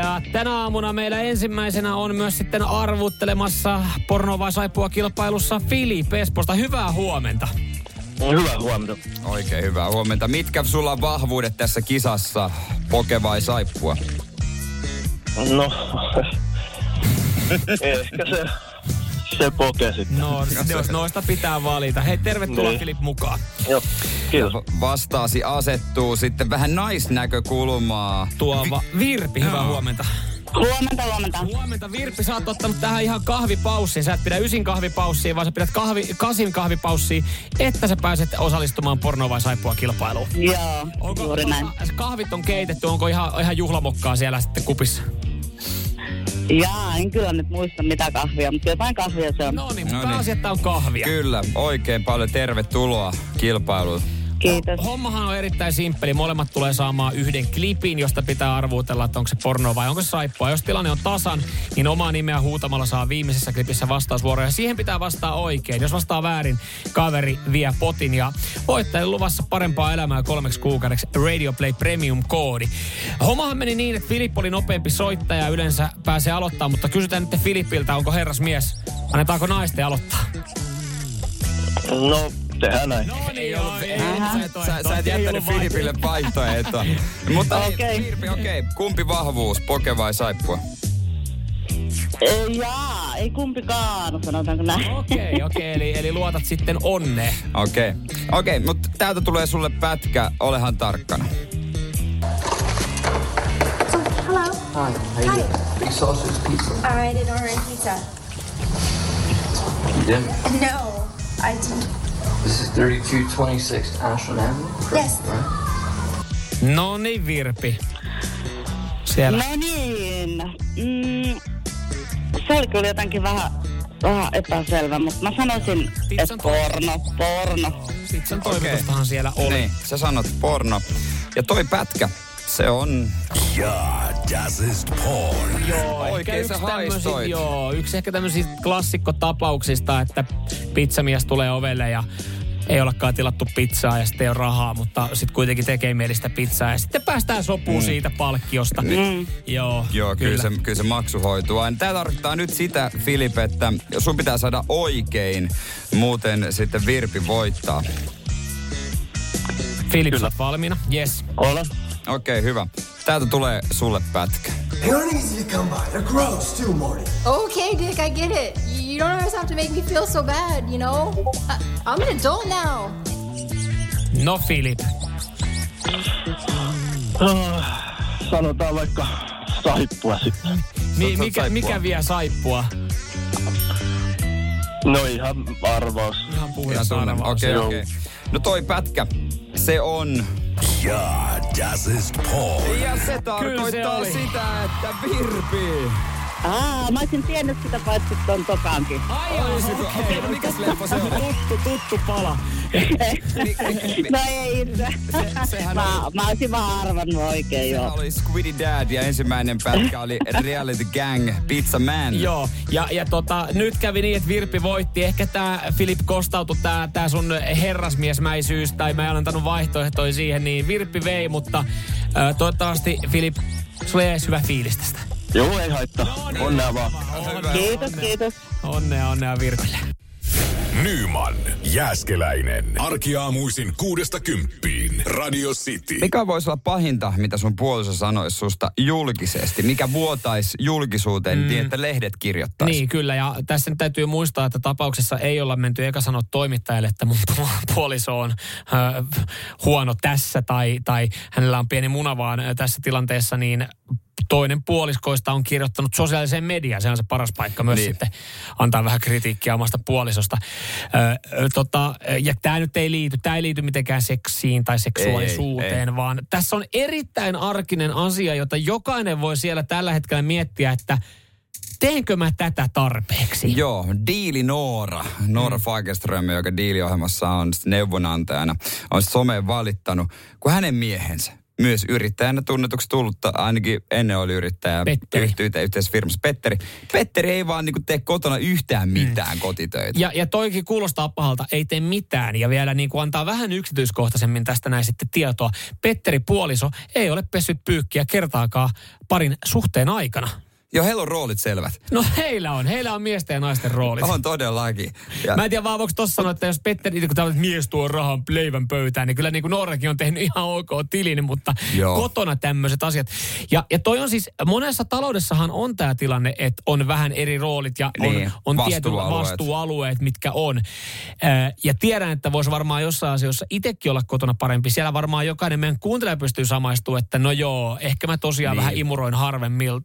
Ja tänä aamuna meillä ensimmäisenä on myös sitten arvuttelemassa porno vai saippua kilpailussa Filip Esposta. Hyvää huomenta. Hyvää huomenta. Oikein hyvää huomenta. Mitkä sulla on vahvuudet tässä kisassa? Poke vai saippua? No, (laughs) ehkä se, se poke sitten. No, jos noista pitää valita. Hei, tervetuloa Niin. Filip mukaan. Joo, kiitos. Vastaasi asettuu sitten vähän naisnäkökulmaa. Tuo va- Virpi, hyvää Joo. huomenta. Huomenta, huomenta. Huomenta Virpi, sä oot ottanut tähän ihan kahvipaussin. Sä et pidä ysin kahvipaussia, vaan sä pidät kahvi, kasin kahvipaussia, että sä pääset osallistumaan porno vai saippua kilpailuun. Joo, Onko juuri näin. kahvit on keitetty, onko ihan, ihan juhlamokkaa siellä sitten kupissa? Jaa, en kyllä nyt muista mitä kahvia, mutta jotain kahvia se on. No niin, No mutta niin. pääasia, että on kahvia. Kyllä, oikein paljon tervetuloa kilpailuun. Kiitos. Hommahan on erittäin simppeli. Molemmat tulee saamaan yhden klipin, josta pitää arvuutella, että onko se porno vai onko se saippua. Jos tilanne on tasan, niin omaa nimeä huutamalla saa viimeisessä klipissä vastausvuoroja. Siihen pitää vastaa oikein. Jos vastaa väärin, kaveri vie potin. Ja voittajalle luvassa parempaa elämää kolmeksi kuukaudeksi Radio Play Premium-koodi. Hommahan meni niin, että Filippo oli nopeampi soittaja ja yleensä pääsee aloittamaan, mutta kysytään nyt Filippiltä, onko herras mies. Annetaanko naisten aloittaa? No, tehdään näin. No niin, joo, ei, Sä, sä et jättänyt Filipille vaihtoehtoa. (laughs) Mutta Okei. okay. Okay. Kumpi vahvuus, poke vai saippua? Ei, jaa, ei kumpikaan, sanotaanko näin. Okei, (laughs) okei, eli, eli luotat sitten onneen. Okei. Okay. Okei, okay, mutta täältä tulee sulle pätkä. Olehan tarkkana. Hello. Hi, how you doing? Big sausage pizza. I didn't order pizza. You did? No, I didn't. This is 3226 Ashland Avenue. Yes. Right? No niin, Virpi. Siellä. No niin. Mm, se oli kyllä jotenkin vähän, vähän epäselvä, mutta mä sanoisin, että porno, porno. Sitten toimitustahan siellä oli. Niin, sä sanot porno. Ja toi pätkä, se on... Ja, das ist porn. Joo, Oikein yksi sä tämmösi- haistoit. Joo, yksi ehkä tämmöisistä klassikkotapauksista, että pizzamies tulee ovelle ja ei olekaan tilattu pizzaa ja sitten ei ole rahaa, mutta sitten kuitenkin tekee mielistä pizzaa ja sitten päästään sopuun Mm. siitä palkkiosta. Mm. Joo, Joo, kyllä, kyllä, se, kyllä se maksu hoituu. aina. Tämä tarkoittaa nyt sitä, Filip, että sun pitää saada oikein, muuten sitten Virpi voittaa. Filip, valmiina? Yes. Olen. Okei, okay, hyvä. Täältä tulee sulle pätkä. They aren't easy to come by. They're gross too, Morty. Okay, Dick, I get it. You don't always have to make me feel so bad, you know? I- I'm an adult now. No Filip. Ah, Sanotaan vaikka saippua sitten. Mi- mikä, mikä vie saippua? No ihan arvaus. Ihan Ihan tunne. Okei, Joo. okei. No toi pätkä, se on... Ja, das ist Paul. Ja se Kyllä se tarkoittaa sitä, että Virpi... Aa, mä olisin tiennyt sitä paitsi ton tokaankin. Ai Olisiko? Okei, no mikäs leffa se on? Tuttu, tuttu pala. (laughs) no ei se. sehän mä, oli- mä olisin vaan arvannut oikein Se joo. oli Squiddy Dad ja ensimmäinen pätkä oli Reality Gang Pizza Man. Joo, ja, ja tota, nyt kävi niin, että Virpi voitti. Ehkä tämä Filip kostautui, tämä tää sun herrasmiesmäisyys, tai mä en antanut vaihtoehtoja siihen, niin Virpi vei, mutta äh, toivottavasti Filip, sulla jäi hyvä fiilis tästä. Joo, ei haittaa. Onnea vaan. Kiitos, kiitos. Onnea, onnea Virpille. Nyman, Jääskeläinen. Arkiaamuisin kuudesta kymppiin. Radio City. Mikä voisi olla pahinta, mitä sun puoliso sanoisi susta julkisesti? Mikä vuotaisi julkisuuteen mm. niin, että lehdet kirjoittaisi? Niin, kyllä. Ja tässä nyt täytyy muistaa, että tapauksessa ei olla menty eka sanoa toimittajalle, että mun pu- puoliso on ö, huono tässä tai, tai hänellä on pieni muna, vaan tässä tilanteessa niin toinen puoliskoista on kirjoittanut sosiaaliseen mediaan. Se on se paras paikka myös Niin. sitten antaa vähän kritiikkiä omasta puolisosta. Ö, tota, ja tämä nyt ei liity, tämä ei liity mitenkään seksiin tai seksuaalisuuteen, ei. vaan tässä on erittäin arkinen asia, jota jokainen voi siellä tällä hetkellä miettiä, että teenkö mä tätä tarpeeksi? Joo, Diili Noora, Noora mm. Fagerström, joka diiliohjelmassa on neuvonantajana, on someen valittanut, kun hänen miehensä, myös yrittäjänä tunnetuksi tullut, ainakin ennen oli yrittäjä Petteri. yhtä yhteisessä firmassa, Petteri. Petteri ei vaan niinku tee kotona yhtään mitään mm. kotitöitä. Ja, ja toikin kuulostaa pahalta, ei tee mitään. Ja vielä niin kuin antaa vähän yksityiskohtaisemmin tästä näin sitten tietoa. Petteri Puoliso ei ole pessyt pyykkiä kertaakaan parin suhteen aikana. Joo, heillä on roolit selvät. No heillä on, heillä on miesten ja naisten roolit. On todellakin. Ja, Mä en tiedä vaan voiko tossa sanoa, että jos Petteri, kun täällä mies tuo rahan leivän pöytään, niin kyllä niin kuin Noorakin on tehnyt ihan ok tilin, mutta Joo. kotona tämmöiset asiat. Ja, ja toi on siis, monessa taloudessahan on tämä tilanne, että on vähän eri roolit ja on, Niin, on tietyt vastuualueet. vastuualueet, mitkä on. Ja tiedän, että voisi varmaan jossain asioissa itsekin olla kotona parempi. Siellä varmaan jokainen meidän kuuntelija pystyy samaistumaan, että no joo, ehkä mä tosiaan Niin. vähän imuroin harvemmil,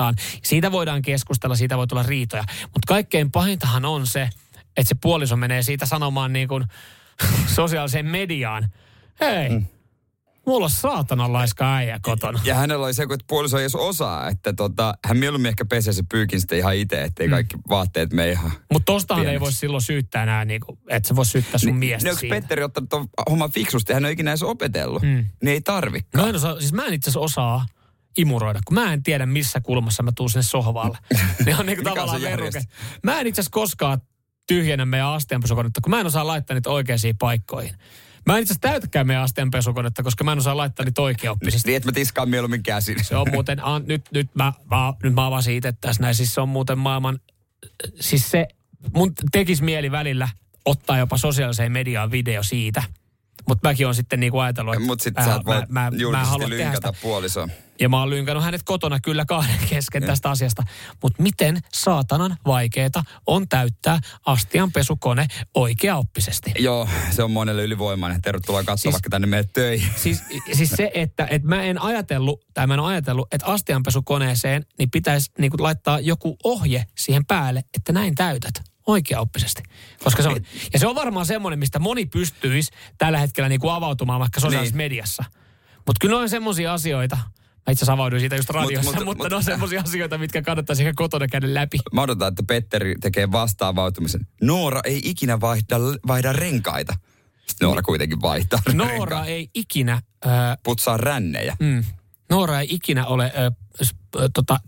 harvekseltaan. Siitä voidaan keskustella, siitä voi tulla riitoja. Mutta kaikkein pahintahan on se, että se puoliso menee siitä sanomaan niin kuin (laughs) sosiaaliseen mediaan. Hei, mm. mulla on saatanan laiska äijä kotona. ja hänellä oli se, kun puoliso ei edes osaa, että tota, hän mieluummin ehkä pesee se pyykin sitten ihan itse, ettei mm. kaikki vaatteet mene ihan Mutta tostahan ei voi silloin syyttää enää, niin kuin, että se voi syyttää sun miestä Niin siitä. Petteri ottanut tuon homman fiksusti? Hän ei ole ikinä edes opetellut. Mm. Niin ei tarvikaan. No en osaa, siis mä en itse asiassa osaa imuroida, kun mä en tiedä missä kulmassa mä tuun sinne sohvalle. (laughs) ne on niinku Mikä on se tavallaan veruke. Mä en itse asiassa koskaan tyhjennä meidän astianpesukonetta, kun mä en osaa laittaa niitä oikeisiin paikkoihin. Mä en itse asiassa täytäkään meidän astianpesukonetta, koska mä en osaa laittaa niitä oikeaoppisesti. Niin, että mä tiskaan mieluummin käsin. Se on muuten, (laughs) an, nyt, nyt, mä, mä, nyt mä avasin itse tässä näin, siis se on muuten maailman, siis se, mun tekisi mieli välillä ottaa jopa sosiaaliseen mediaan video siitä. Mutta mäkin on sitten niinku ajatellut, että Mutta sitten mä- sä et mä- mä- mä en julkisesti halua tehdä sitä. puolisoa. Ja mä oon lynkannut hänet kotona kyllä kahden kesken tästä asiasta. Mutta miten saatanan vaikeeta on täyttää astianpesukone oikeaoppisesti? Joo, se on monelle ylivoimainen. Tervetuloa katsoa Siis- vaikka tänne meille töihin. Siis, siis se, että, että mä en ajatellut, tai mä en ajatellut, että astianpesukoneeseen niin pitäisi niin kuin laittaa joku ohje siihen päälle, että näin täytät oikeaoppisesti. Koska se on, ja se on varmaan semmoinen, mistä moni pystyisi tällä hetkellä niin kuin avautumaan vaikka sosiaalisessa Niin. mediassa. Mutta kyllä on semmoisia asioita, mä itse asiassa avauduin siitä just radiossa, mut- mutta, mutta mut- ne on semmoisia asioita, mitkä kannattaisi ehkä kotona käydä läpi. Mä odotan, että Petteri tekee vastaavautumisen. Noora ei ikinä vaihda, vaihda renkaita. Sitten Noora kuitenkin vaihtaa Noora renkaita. ei ikinä... Ö, Putsaa rännejä. Mm. Noora ei ikinä ole ö, tota,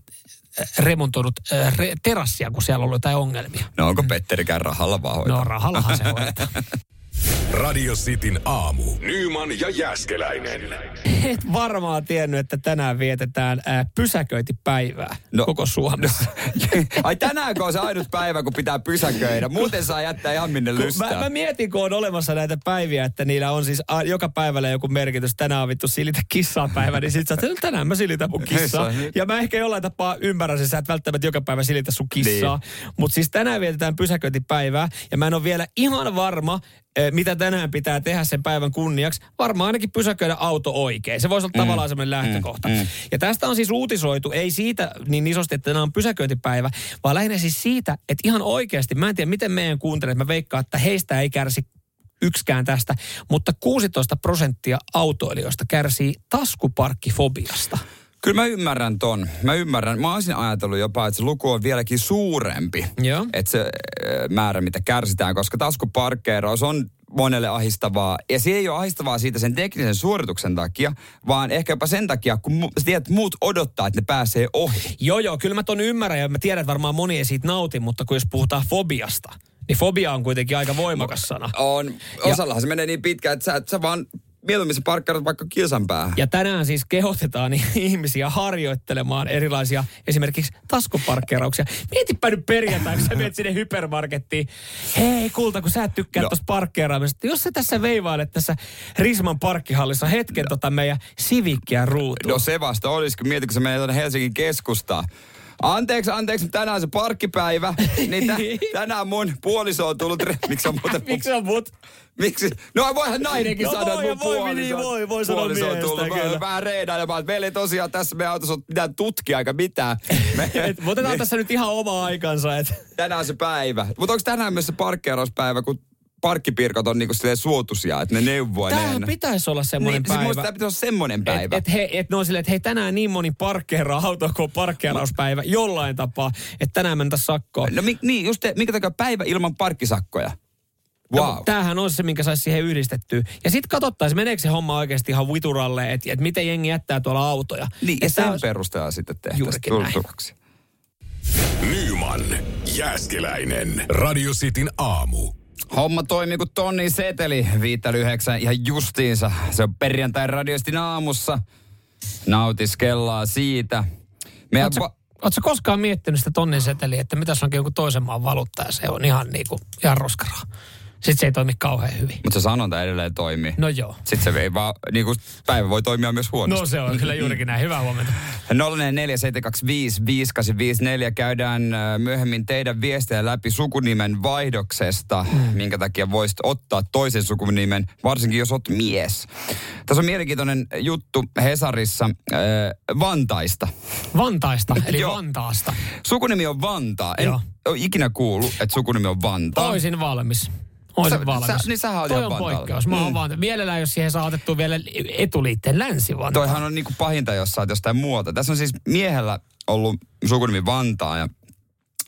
remontoinut ö, re, terassia, kun siellä on ollut jotain ongelmia. No onko Petterikään rahalla vaan hoitaa? No rahallahan se (laughs) hoitaa. Radio Cityn aamu. Nyman ja Jäskeläinen. Et varmaan tiennyt, että tänään vietetään ää, pysäköintipäivää no, koko Suomessa. (laughs) Ai tänäänkö on se ainut päivä, kun pitää pysäköidä? Muuten saa jättää ihan minne lystää. Mä, mä mietin, kun on olemassa näitä päiviä, että niillä on siis a, joka päivällä joku merkitys. Tänään on vittu silitä kissaa päivä, niin sit sä oot, "No tänään mä silitän mun kissaa. Ja mä ehkä jollain tapaa ymmärrän sen, sä et välttämättä joka päivä silitä sun kissaa. Niin. Mutta siis tänään vietetään pysäköintipäivää ja mä en ole vielä ihan varma, mitä tänään pitää tehdä sen päivän kunniaksi. Varmaan ainakin pysäköidä auto oikein. Se voisi olla mm. tavallaan semmoinen lähtökohta. Mm. Ja tästä on siis uutisoitu, ei siitä niin isosti, että tänään on pysäköintipäivä, vaan lähinnä siis siitä, että ihan oikeasti, mä en tiedä miten meidän kuuntelet, mä veikkaan, että heistä ei kärsi yksikään tästä, mutta 16 prosenttia autoilijoista kärsii taskuparkkifobiasta. Kyllä mä ymmärrän ton. Mä ymmärrän. Mä olisin ajatellut jopa, että se luku on vieläkin suurempi. Joo. Että se äh, määrä, mitä kärsitään, koska taskuparkkeeraus on monelle ahistavaa. Ja se ei ole ahistavaa siitä sen teknisen suorituksen takia, vaan ehkä jopa sen takia, kun mu- sä tiedät, että muut odottaa, että ne pääsee ohi. Joo, joo, kyllä mä ton ymmärrän ja mä tiedän, että varmaan moni ei siitä nauti, mutta kun jos puhutaan fobiasta, niin fobia on kuitenkin aika voimakas sana. On. Osallahan se menee niin pitkään, että sä, et sä vaan mieluummin sä parkkeerat vaikka kilsan päähän. Ja tänään siis kehotetaan (laughs) ihmisiä harjoittelemaan erilaisia esimerkiksi taskuparkkeerauksia. Mietipä nyt perjantai, kun sä menet sinne hypermarkettiin. Hei kulta, kun sä et tykkää no. tuosta parkkeeraamisesta. Jos sä tässä veivailet tässä Risman parkkihallissa hetken no. tota meidän Civickiä ruutuun. No se vasta olisi, kun mietit, kun sä menet Helsingin keskustaan. Anteeksi, anteeksi, tänään on se parkkipäivä. Niin tä, (laughs) tänään mun puoliso on tullut... Re- Miksi on muuten... Miksi on mut? Miksi? No voihan nainenkin No sanoa, voi, että mun voi, puoliso, niin voi, voi sanoa puoliso on tullut kyllä. vähän, vähän reidailemaan. että Meillä ei tosiaan tässä meidän autossa ole mitään tutkia eikä mitään. (laughs) Me, Et, me otetaan tässä nyt ihan oma aikansa. Et. tänään se päivä. Mutta onko tänään myös se parkkeerauspäivä, kun parkkipirkot on niinku silleen suotuisia, että ne neuvoo. ja Tämähän ne- pitäisi olla semmoinen niin, se päivä. musta Tämä pitäisi olla semmoinen päivä. Et, et, he, et ne on silleen, että hei tänään niin moni parkkeeraa auto, kun on parkkeerauspäivä jollain tapaa, että tänään mentä sakkoon. No mi, niin, just te, minkä takia päivä ilman parkkisakkoja? No, Wow. mutta tämähän on se, minkä saisi siihen yhdistettyä. Ja sitten katsottaisiin, meneekö se homma oikeasti ihan vituralle, että et miten jengi jättää tuolla autoja. Niin, ja tää sen olisi- perusteella sitten tehtäisiin tultuvaksi. Nyman, Jääskeläinen. Radio Cityn aamu. Homma toimii kuin tonni seteli, yhdeksän ihan justiinsa. Se on perjantai radiostin aamussa. Nautiskellaan siitä. Meidän Oletko va- Oletko koskaan miettinyt sitä tonnin seteliä, että mitä se onkin joku toisen maan valuutta ja se on ihan niinku, ihan roskaraa. Sitten se ei toimi kauhean hyvin. Mutta se sanonta edelleen toimii. No joo. Sitten se ei vaan, niin kuin päivä voi toimia myös huonosti. No se on kyllä juurikin näin. Hyvää huomenta. (laughs) 047255854 käydään äh, myöhemmin teidän viestejä läpi sukunimen vaihdoksesta, mm. minkä takia voisit ottaa toisen sukunimen, varsinkin jos olet mies. Tässä on mielenkiintoinen juttu Hesarissa äh, Vantaista. Vantaista, eli (laughs) Joo. Vantaasta. Sukunimi on Vantaa. En Joo. ole ikinä kuullut, että sukunimi on Vantaa. Oisin valmis. Oisin Sä- valmis. sä- niin sähän oot Toi on poikkeus. Mä oon Mm. vaan, mielellään jos siihen saa otettua vielä etuliitteen länsi Vantaa. Toihan on niinku pahinta, jos sä oot jostain muuta. Tässä on siis miehellä ollut sukunimi Vantaa ja,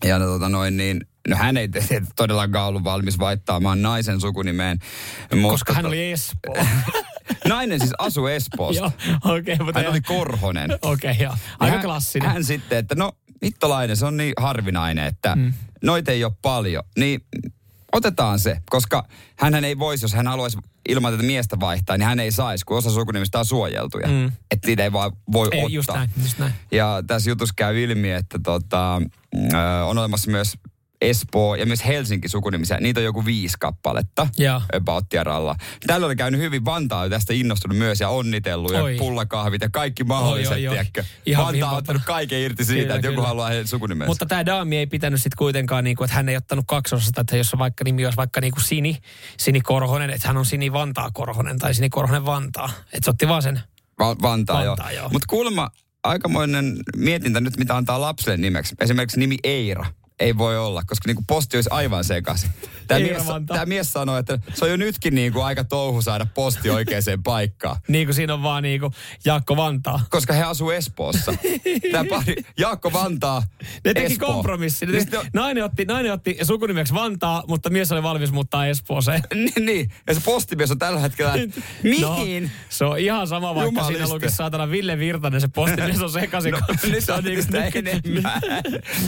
ja no, tota noin niin, no hän ei todellakaan ollut valmis vaihtaamaan naisen sukunimeen. Mutta Koska hän oli Espoo. (laughs) Nainen siis asui Espoossa. Joo, okei. mutta hän oli Korhonen. (laughs) Okei, okay, joo. Aika hän, klassinen. Hän sitten, että no hittolainen, se on niin harvinainen, että mm. noita ei ole paljon. Niin otetaan se, koska hän ei voisi, jos hän haluaisi ilman tätä miestä vaihtaa, niin hän ei saisi, kun osa sukunimistä on suojeltuja. Mm. Että niitä ei vaan voi Ei, ottaa. just näin, just näin. Ja tässä jutussa käy ilmi, että tota, ö, on olemassa myös Espoo ja myös Helsinki sukunimisiä. Niitä on joku viisi kappaletta Joo. about Tieralla. Tällä oli käynyt hyvin. Vantaa on tästä innostunut myös ja onnitellut Oi. ja pullakahvit ja kaikki mahdolliset, Oi, oi, oi. Ihan Vantaa on ottanut kaiken irti siitä, Kyllä, että joku kyllä. haluaa heidän sukunimensä. Mutta tämä daami ei pitänyt sitten kuitenkaan, niinku, että hän ei ottanut kaksosasta, että jos on vaikka nimi olisi vaikka niinku Sini, Sini Korhonen, että hän on Sini Vantaa Korhonen tai Sini Korhonen Vantaa. Että se otti vaan sen. Va- Vantaa, Vantaa, joo. joo. Mutta kuulemma aikamoinen mietintä nyt, mitä antaa lapselle nimeksi. Esimerkiksi nimi Eira ei voi olla, koska niinku posti olisi aivan sekaisin. Tämä mies, tämä mies sanoi, että se on jo nytkin niinku aika touhu saada posti oikeaan paikkaan. (laughs) Niin kuin siinä on vaan niinku Jaakko Vantaa. Koska he asuu Espoossa. Tämä pari, Jaakko Vantaa, Ne teki Espoo. kompromissin. Ne Niin teki, nainen, otti, nainen otti sukunimeksi Vantaa, mutta mies oli valmis muuttaa Espooseen. (laughs) niin, niin, ja se postimies on tällä hetkellä, (laughs) mihin? No, se on ihan sama, vaikka Jumaliste. siinä lukisi saatana Ville Virtanen, se postimies on sekaisin. No, se on sitä nyky- enemmän.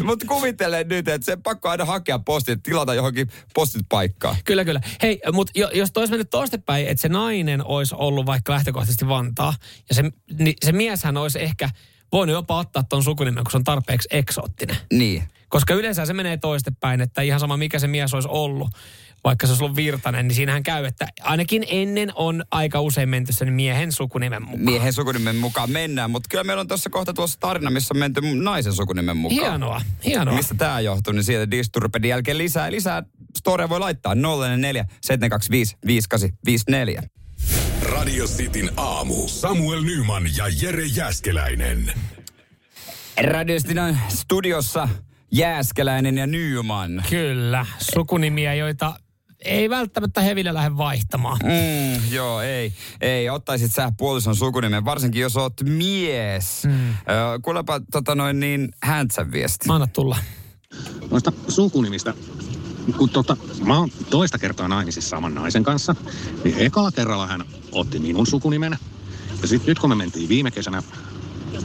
Mutta kuvittele nyt, eniten, että se pakko aina hakea postit, tilata johonkin postit paikkaan. Kyllä, kyllä. Hei, mutta jos tois mennyt toistepäin, että se nainen olisi ollut vaikka lähtökohtaisesti Vantaa, ja se, niin se mieshän olisi ehkä voinut jopa ottaa ton sukunimen, kun se on tarpeeksi eksoottinen. Niin. Koska yleensä se menee toistepäin, että ihan sama mikä se mies olisi ollut, vaikka se olisi ollut Virtanen, niin siinähän käy, että ainakin ennen on aika usein menty sen miehen sukunimen mukaan. Miehen sukunimen mukaan mennään, mutta kyllä meillä on tuossa kohta tuossa tarina, missä on menty naisen sukunimen mukaan. Hienoa, hienoa. Mistä tämä johtuu, niin sieltä Disturbedin jälkeen lisää, lisää storia voi laittaa 044 725 5854. Radio Cityn aamu. Samuel Nyman ja Jere Jäskeläinen. Radiostin studiossa Jääskeläinen ja Nyman. Kyllä, sukunimiä, joita ei välttämättä hevillä lähde vaihtamaan. Mm, joo, ei. Ei, ottaisit sä puolison sukunimen, varsinkin jos oot mies. Mm. Öö, kuulepa tota noin niin häntsän viesti. Anna tulla. Noista sukunimistä kun tota, mä oon toista kertaa naimisissa saman naisen kanssa, niin ekalla kerralla hän otti minun sukunimen. Ja sitten nyt kun me mentiin viime kesänä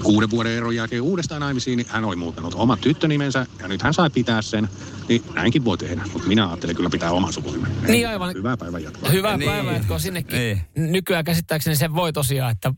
kuuden vuoden eron jälkeen uudestaan naimisiin, niin hän oli muuttanut oman tyttönimensä ja nyt hän sai pitää sen. Niin näinkin voi tehdä, mutta minä ajattelin kyllä pitää oman sukunimen. Niin aivan. Hyvää päivää jatkoa. Hyvää Niin. päivää jatkoa sinnekin. Niin. Nykyään käsittääkseni se voi tosiaan, että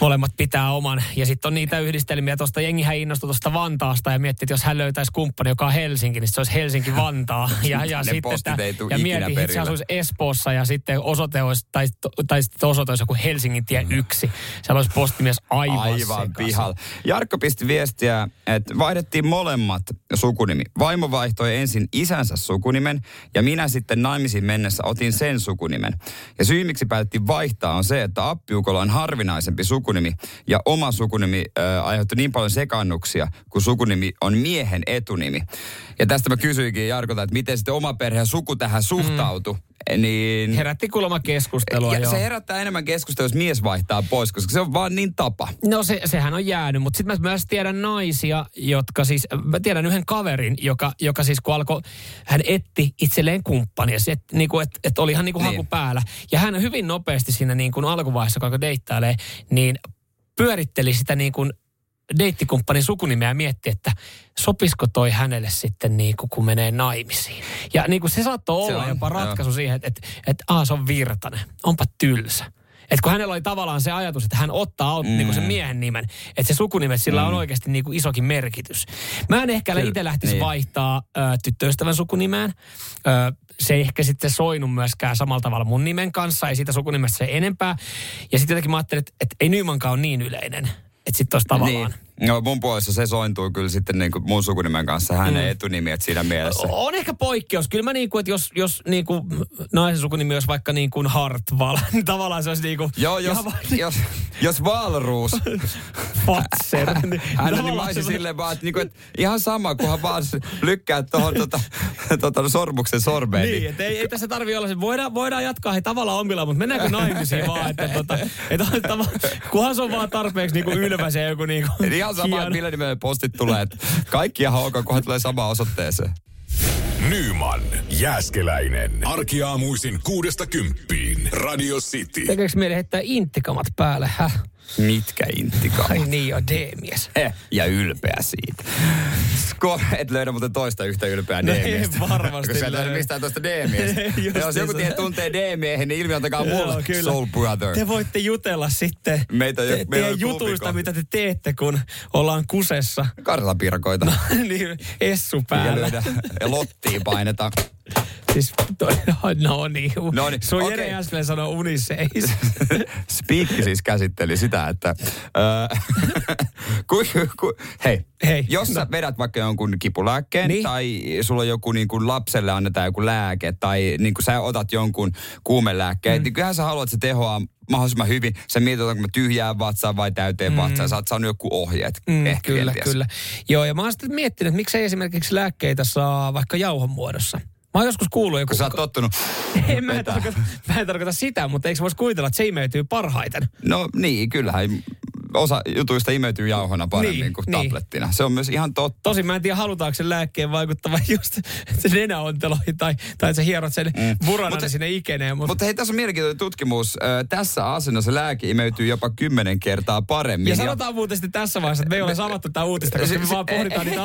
molemmat pitää oman. Ja sitten on niitä yhdistelmiä tuosta, jengihän innostui tuosta Vantaasta ja mietti, että jos hän löytäisi kumppani, joka on Helsinki, niin se olisi Helsinki-Vantaa. (laughs) Ja, ja, sitten, tuu ja mietin, että se asuisi Espoossa ja sitten osoite olisi, tai, tai sitten osoite olisi joku Helsingin tie yksi. Siellä olisi postimies aivan, Aivan pihalla. Jarkko pisti viestiä, että vaihdettiin molemmat sukunimi. Vaimo vaihtoi ensin isänsä sukunimen ja minä sitten naimisiin mennessä otin sen sukunimen. Ja syy miksi päätettiin vaihtaa on se, että appiukolla on harvinaisempi sukunimi ja oma sukunimi äh, aiheutti niin paljon sekannuksia, kun sukunimi on miehen etunimi. Ja tästä mä kysyinkin Jarkolta, että miten sitten oma perhe ja suku tähän suhtautu. Mm. Niin... Herätti kuulemma keskustelua. ja joo. se herättää enemmän keskustelua, jos mies vaihtaa pois, koska se on vaan niin tapa. No se, sehän on jäänyt, mutta sitten mä myös tiedän naisia, jotka siis, mä tiedän yhden kaverin, joka, joka siis kun alkoi, hän etti itselleen kumppania, se, et, niin kuin, et, et oli ihan niin kuin Niin. haku päällä. Ja hän hyvin nopeasti siinä niin kuin alkuvaiheessa, kun alkoi deittailee, niin pyöritteli sitä niin kuin deittikumppanin sukunimeä ja mietti, että sopisiko toi hänelle sitten niin kuin, kun menee naimisiin. Ja niin kuin se saattoi Se olla on, jopa joo. ratkaisu siihen, että, että, että se on Virtanen, onpa tylsä. Et kun hänellä oli tavallaan se ajatus, että hän ottaa mm. niin sen miehen nimen, että se sukunimet sillä on oikeasti niin kuin isokin merkitys. Mä en ehkä itse lähtisi niin. vaihtaa ö, tyttöystävän sukunimeen. Ö, se ei ehkä sitten soinut myöskään samalla tavalla mun nimen kanssa, ei siitä sukunimestä se enempää. Ja sitten jotenkin mä ajattelin, että, että ei Nymankaan ole niin yleinen. Että sitten olisi tavallaan... Niin. No mun puolessa se sointuu kyllä sitten niin kuin mun sukunimen kanssa hänen mm. etunimi, että siinä mielessä. On ehkä poikkeus. Kyllä mä niin kuin, että jos, jos niin kuin naisen sukunimi olisi vaikka niin kuin Hartwall, (laughs) niin tavallaan se olisi niin kuin... Joo, jos, vaan- (laughs) jos, jos Valruus, Fatser. niin hän niin tavallaan mä silleen vaan, että, niinku, että ihan sama, kunhan vaan lykkää tuohon tota, (laughs) tota, sormuksen sormeen. Niin, että ei, ei tässä tarvi olla se. Voidaan, voidaan jatkaa he tavallaan omilla, mutta mennäänkö naimisiin vaan, että, tota, että on tava- kunhan se on vaan tarpeeksi niinku ylväs ja joku niinku Eli ihan sama, että millä nimellä postit tulee. Kaikki ok, kunhan tulee samaan osoitteeseen. Nyman, Jääskeläinen. Arkiaamuisin kuudesta kymppiin. Radio City. Tekeekö meille heittää intikamat päälle, häh? Mitkä intikamat? Ai niin jo, D-mies. Eh, ja ylpeä siitä. Sko, et löydä muuten toista yhtä ylpeää No ei D-miestä. varmasti Kun sä löydä mistään toista D-miestä. (laughs) Jos joku niin. tie tuntee D-miehen, niin ilmiantakaa Joo, mulle. kyllä. Soul brother. Te voitte jutella sitten Meitä ei ole- te, meillä teidän jutuista, mitä te teette, kun ollaan kusessa. Kartalapirkoita. (laughs) niin, essu Ja päällä. löydä. (laughs) Ja lottiin painetaan. Siis, toi, no niin. No niin, Sun okei. Jere äsken sanoi uniseis. (laughs) Spiikki siis käsitteli sitä, että äh, (laughs) ku, ku, hei, Hei, jos sä no. vedät vaikka jonkun kipulääkkeen Niin. tai sulla on joku niin kuin lapselle annetaan joku lääke tai niin kuin sä otat jonkun kuumelääkkeen, mm. niin kyllähän sä haluat, se tehoaa mahdollisimman hyvin. Sä mietit, onko mä tyhjään vatsaan vai täyteen mm. vatsaan. Sä oot saanut joku ohjeet. Mm, ehkä kyllä, kenties. kyllä. Joo, ja mä oon sitten miettinyt, että miksei esimerkiksi lääkkeitä saa vaikka jauhon muodossa. Mä oon joskus kuullut joku... Kun sä oot tottunut (laughs) en, mä, tarkoita, mä en tarkoita sitä, mutta eikö voisi kuvitella, että se imeytyy parhaiten? No niin, kyllähän osa jutuista imeytyy jauhona paremmin Niin, kuin niin. tablettina. Se on myös ihan totta. Tosin mä en tiedä, halutaanko sen lääkkeen vaikuttava just (laughs) se nenäonteloihin tai, tai että sä hierot sen mm. buranan Mutta- sinne ikeneen. Mutta... Mutta hei, tässä on mielenkiintoinen tutkimus. Tässä asennossa lääke imeytyy jopa kymmenen kertaa paremmin. Ja sanotaan muuten sitten tässä vaiheessa, että me ei ole samattu tätä uutista, koska me Siis- vaan pohditaan niitä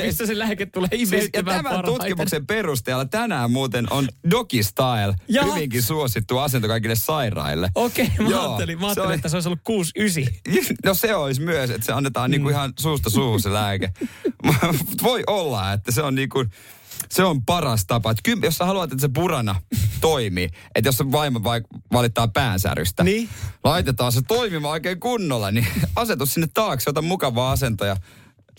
ei, missä se lääke tulee Siis, ja imeytymään tämän tutkimuksen perusteella tänään muuten on Doggy Style Jaha. hyvinkin suosittu asento kaikille sairaille. Okei, mä Joo, ajattelin, mä se ajattelin on- että se olisi ollut 6-9. No se olisi myös, että se annetaan niinku ihan suusta suuhun se lääke. Voi olla, että se on niinku, se on paras tapa. Että kyllä, jos sä haluat, että se purana toimii, että jos se vaimo vaik- valittaa päänsärystä, Niin. laitetaan se toimimaan oikein kunnolla, niin (laughs) asetu sinne taakse, ota mukavaa asento ja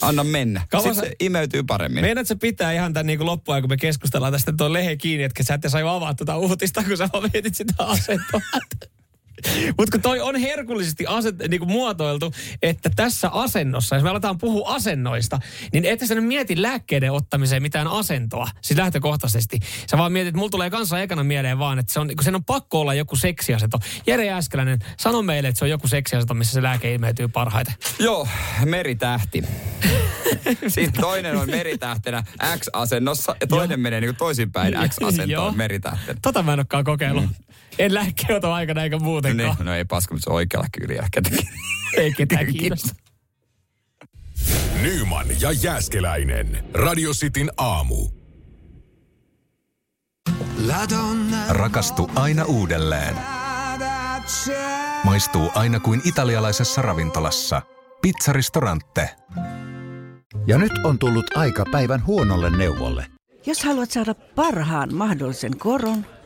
anna mennä. Kauan Sitten se imeytyy paremmin. Meinaat se pitää ihan tämän niin loppuun, kun me keskustellaan tästä tuon lehen kiinni, että sä et aio avaa tuota uutista, kun sä vaan mietit sitä asentoa. (laughs) Mutta kun toi on herkullisesti aset, niin kuin muotoiltu, että tässä asennossa, jos me aletaan puhua asennoista, niin et sä nyt mieti lääkkeiden ottamiseen mitään asentoa, siis lähtökohtaisesti. Sä vaan mietit, mulla tulee kanssa ekana mieleen vaan, että se on, kun sen on pakko olla joku seksiasento. Jere Jääskeläinen, sano meille, että se on joku seksiasento, missä se lääke imeytyy parhaiten. Joo, meritähti. (laughs) Sitten toinen on meritähtenä X-asennossa ja toinen menee niin toisinpäin Joo. X-asentoon meritähtenä. Tota mä en olekaan kokeillut. Mm. En lääkkeenoton aikana eikä muutenkaan. Niin, no ei paska, mutta se on oikealla kyllä ehkä. (laughs) Ei ketään kiinnosta. Nyman ja Jääskeläinen. Radio Cityn aamu. Rakastu aina uudelleen. Maistuu aina kuin italialaisessa ravintolassa. Pizzaristorante. Ja nyt on tullut aika päivän huonolle neuvolle. Jos haluat saada parhaan mahdollisen koron,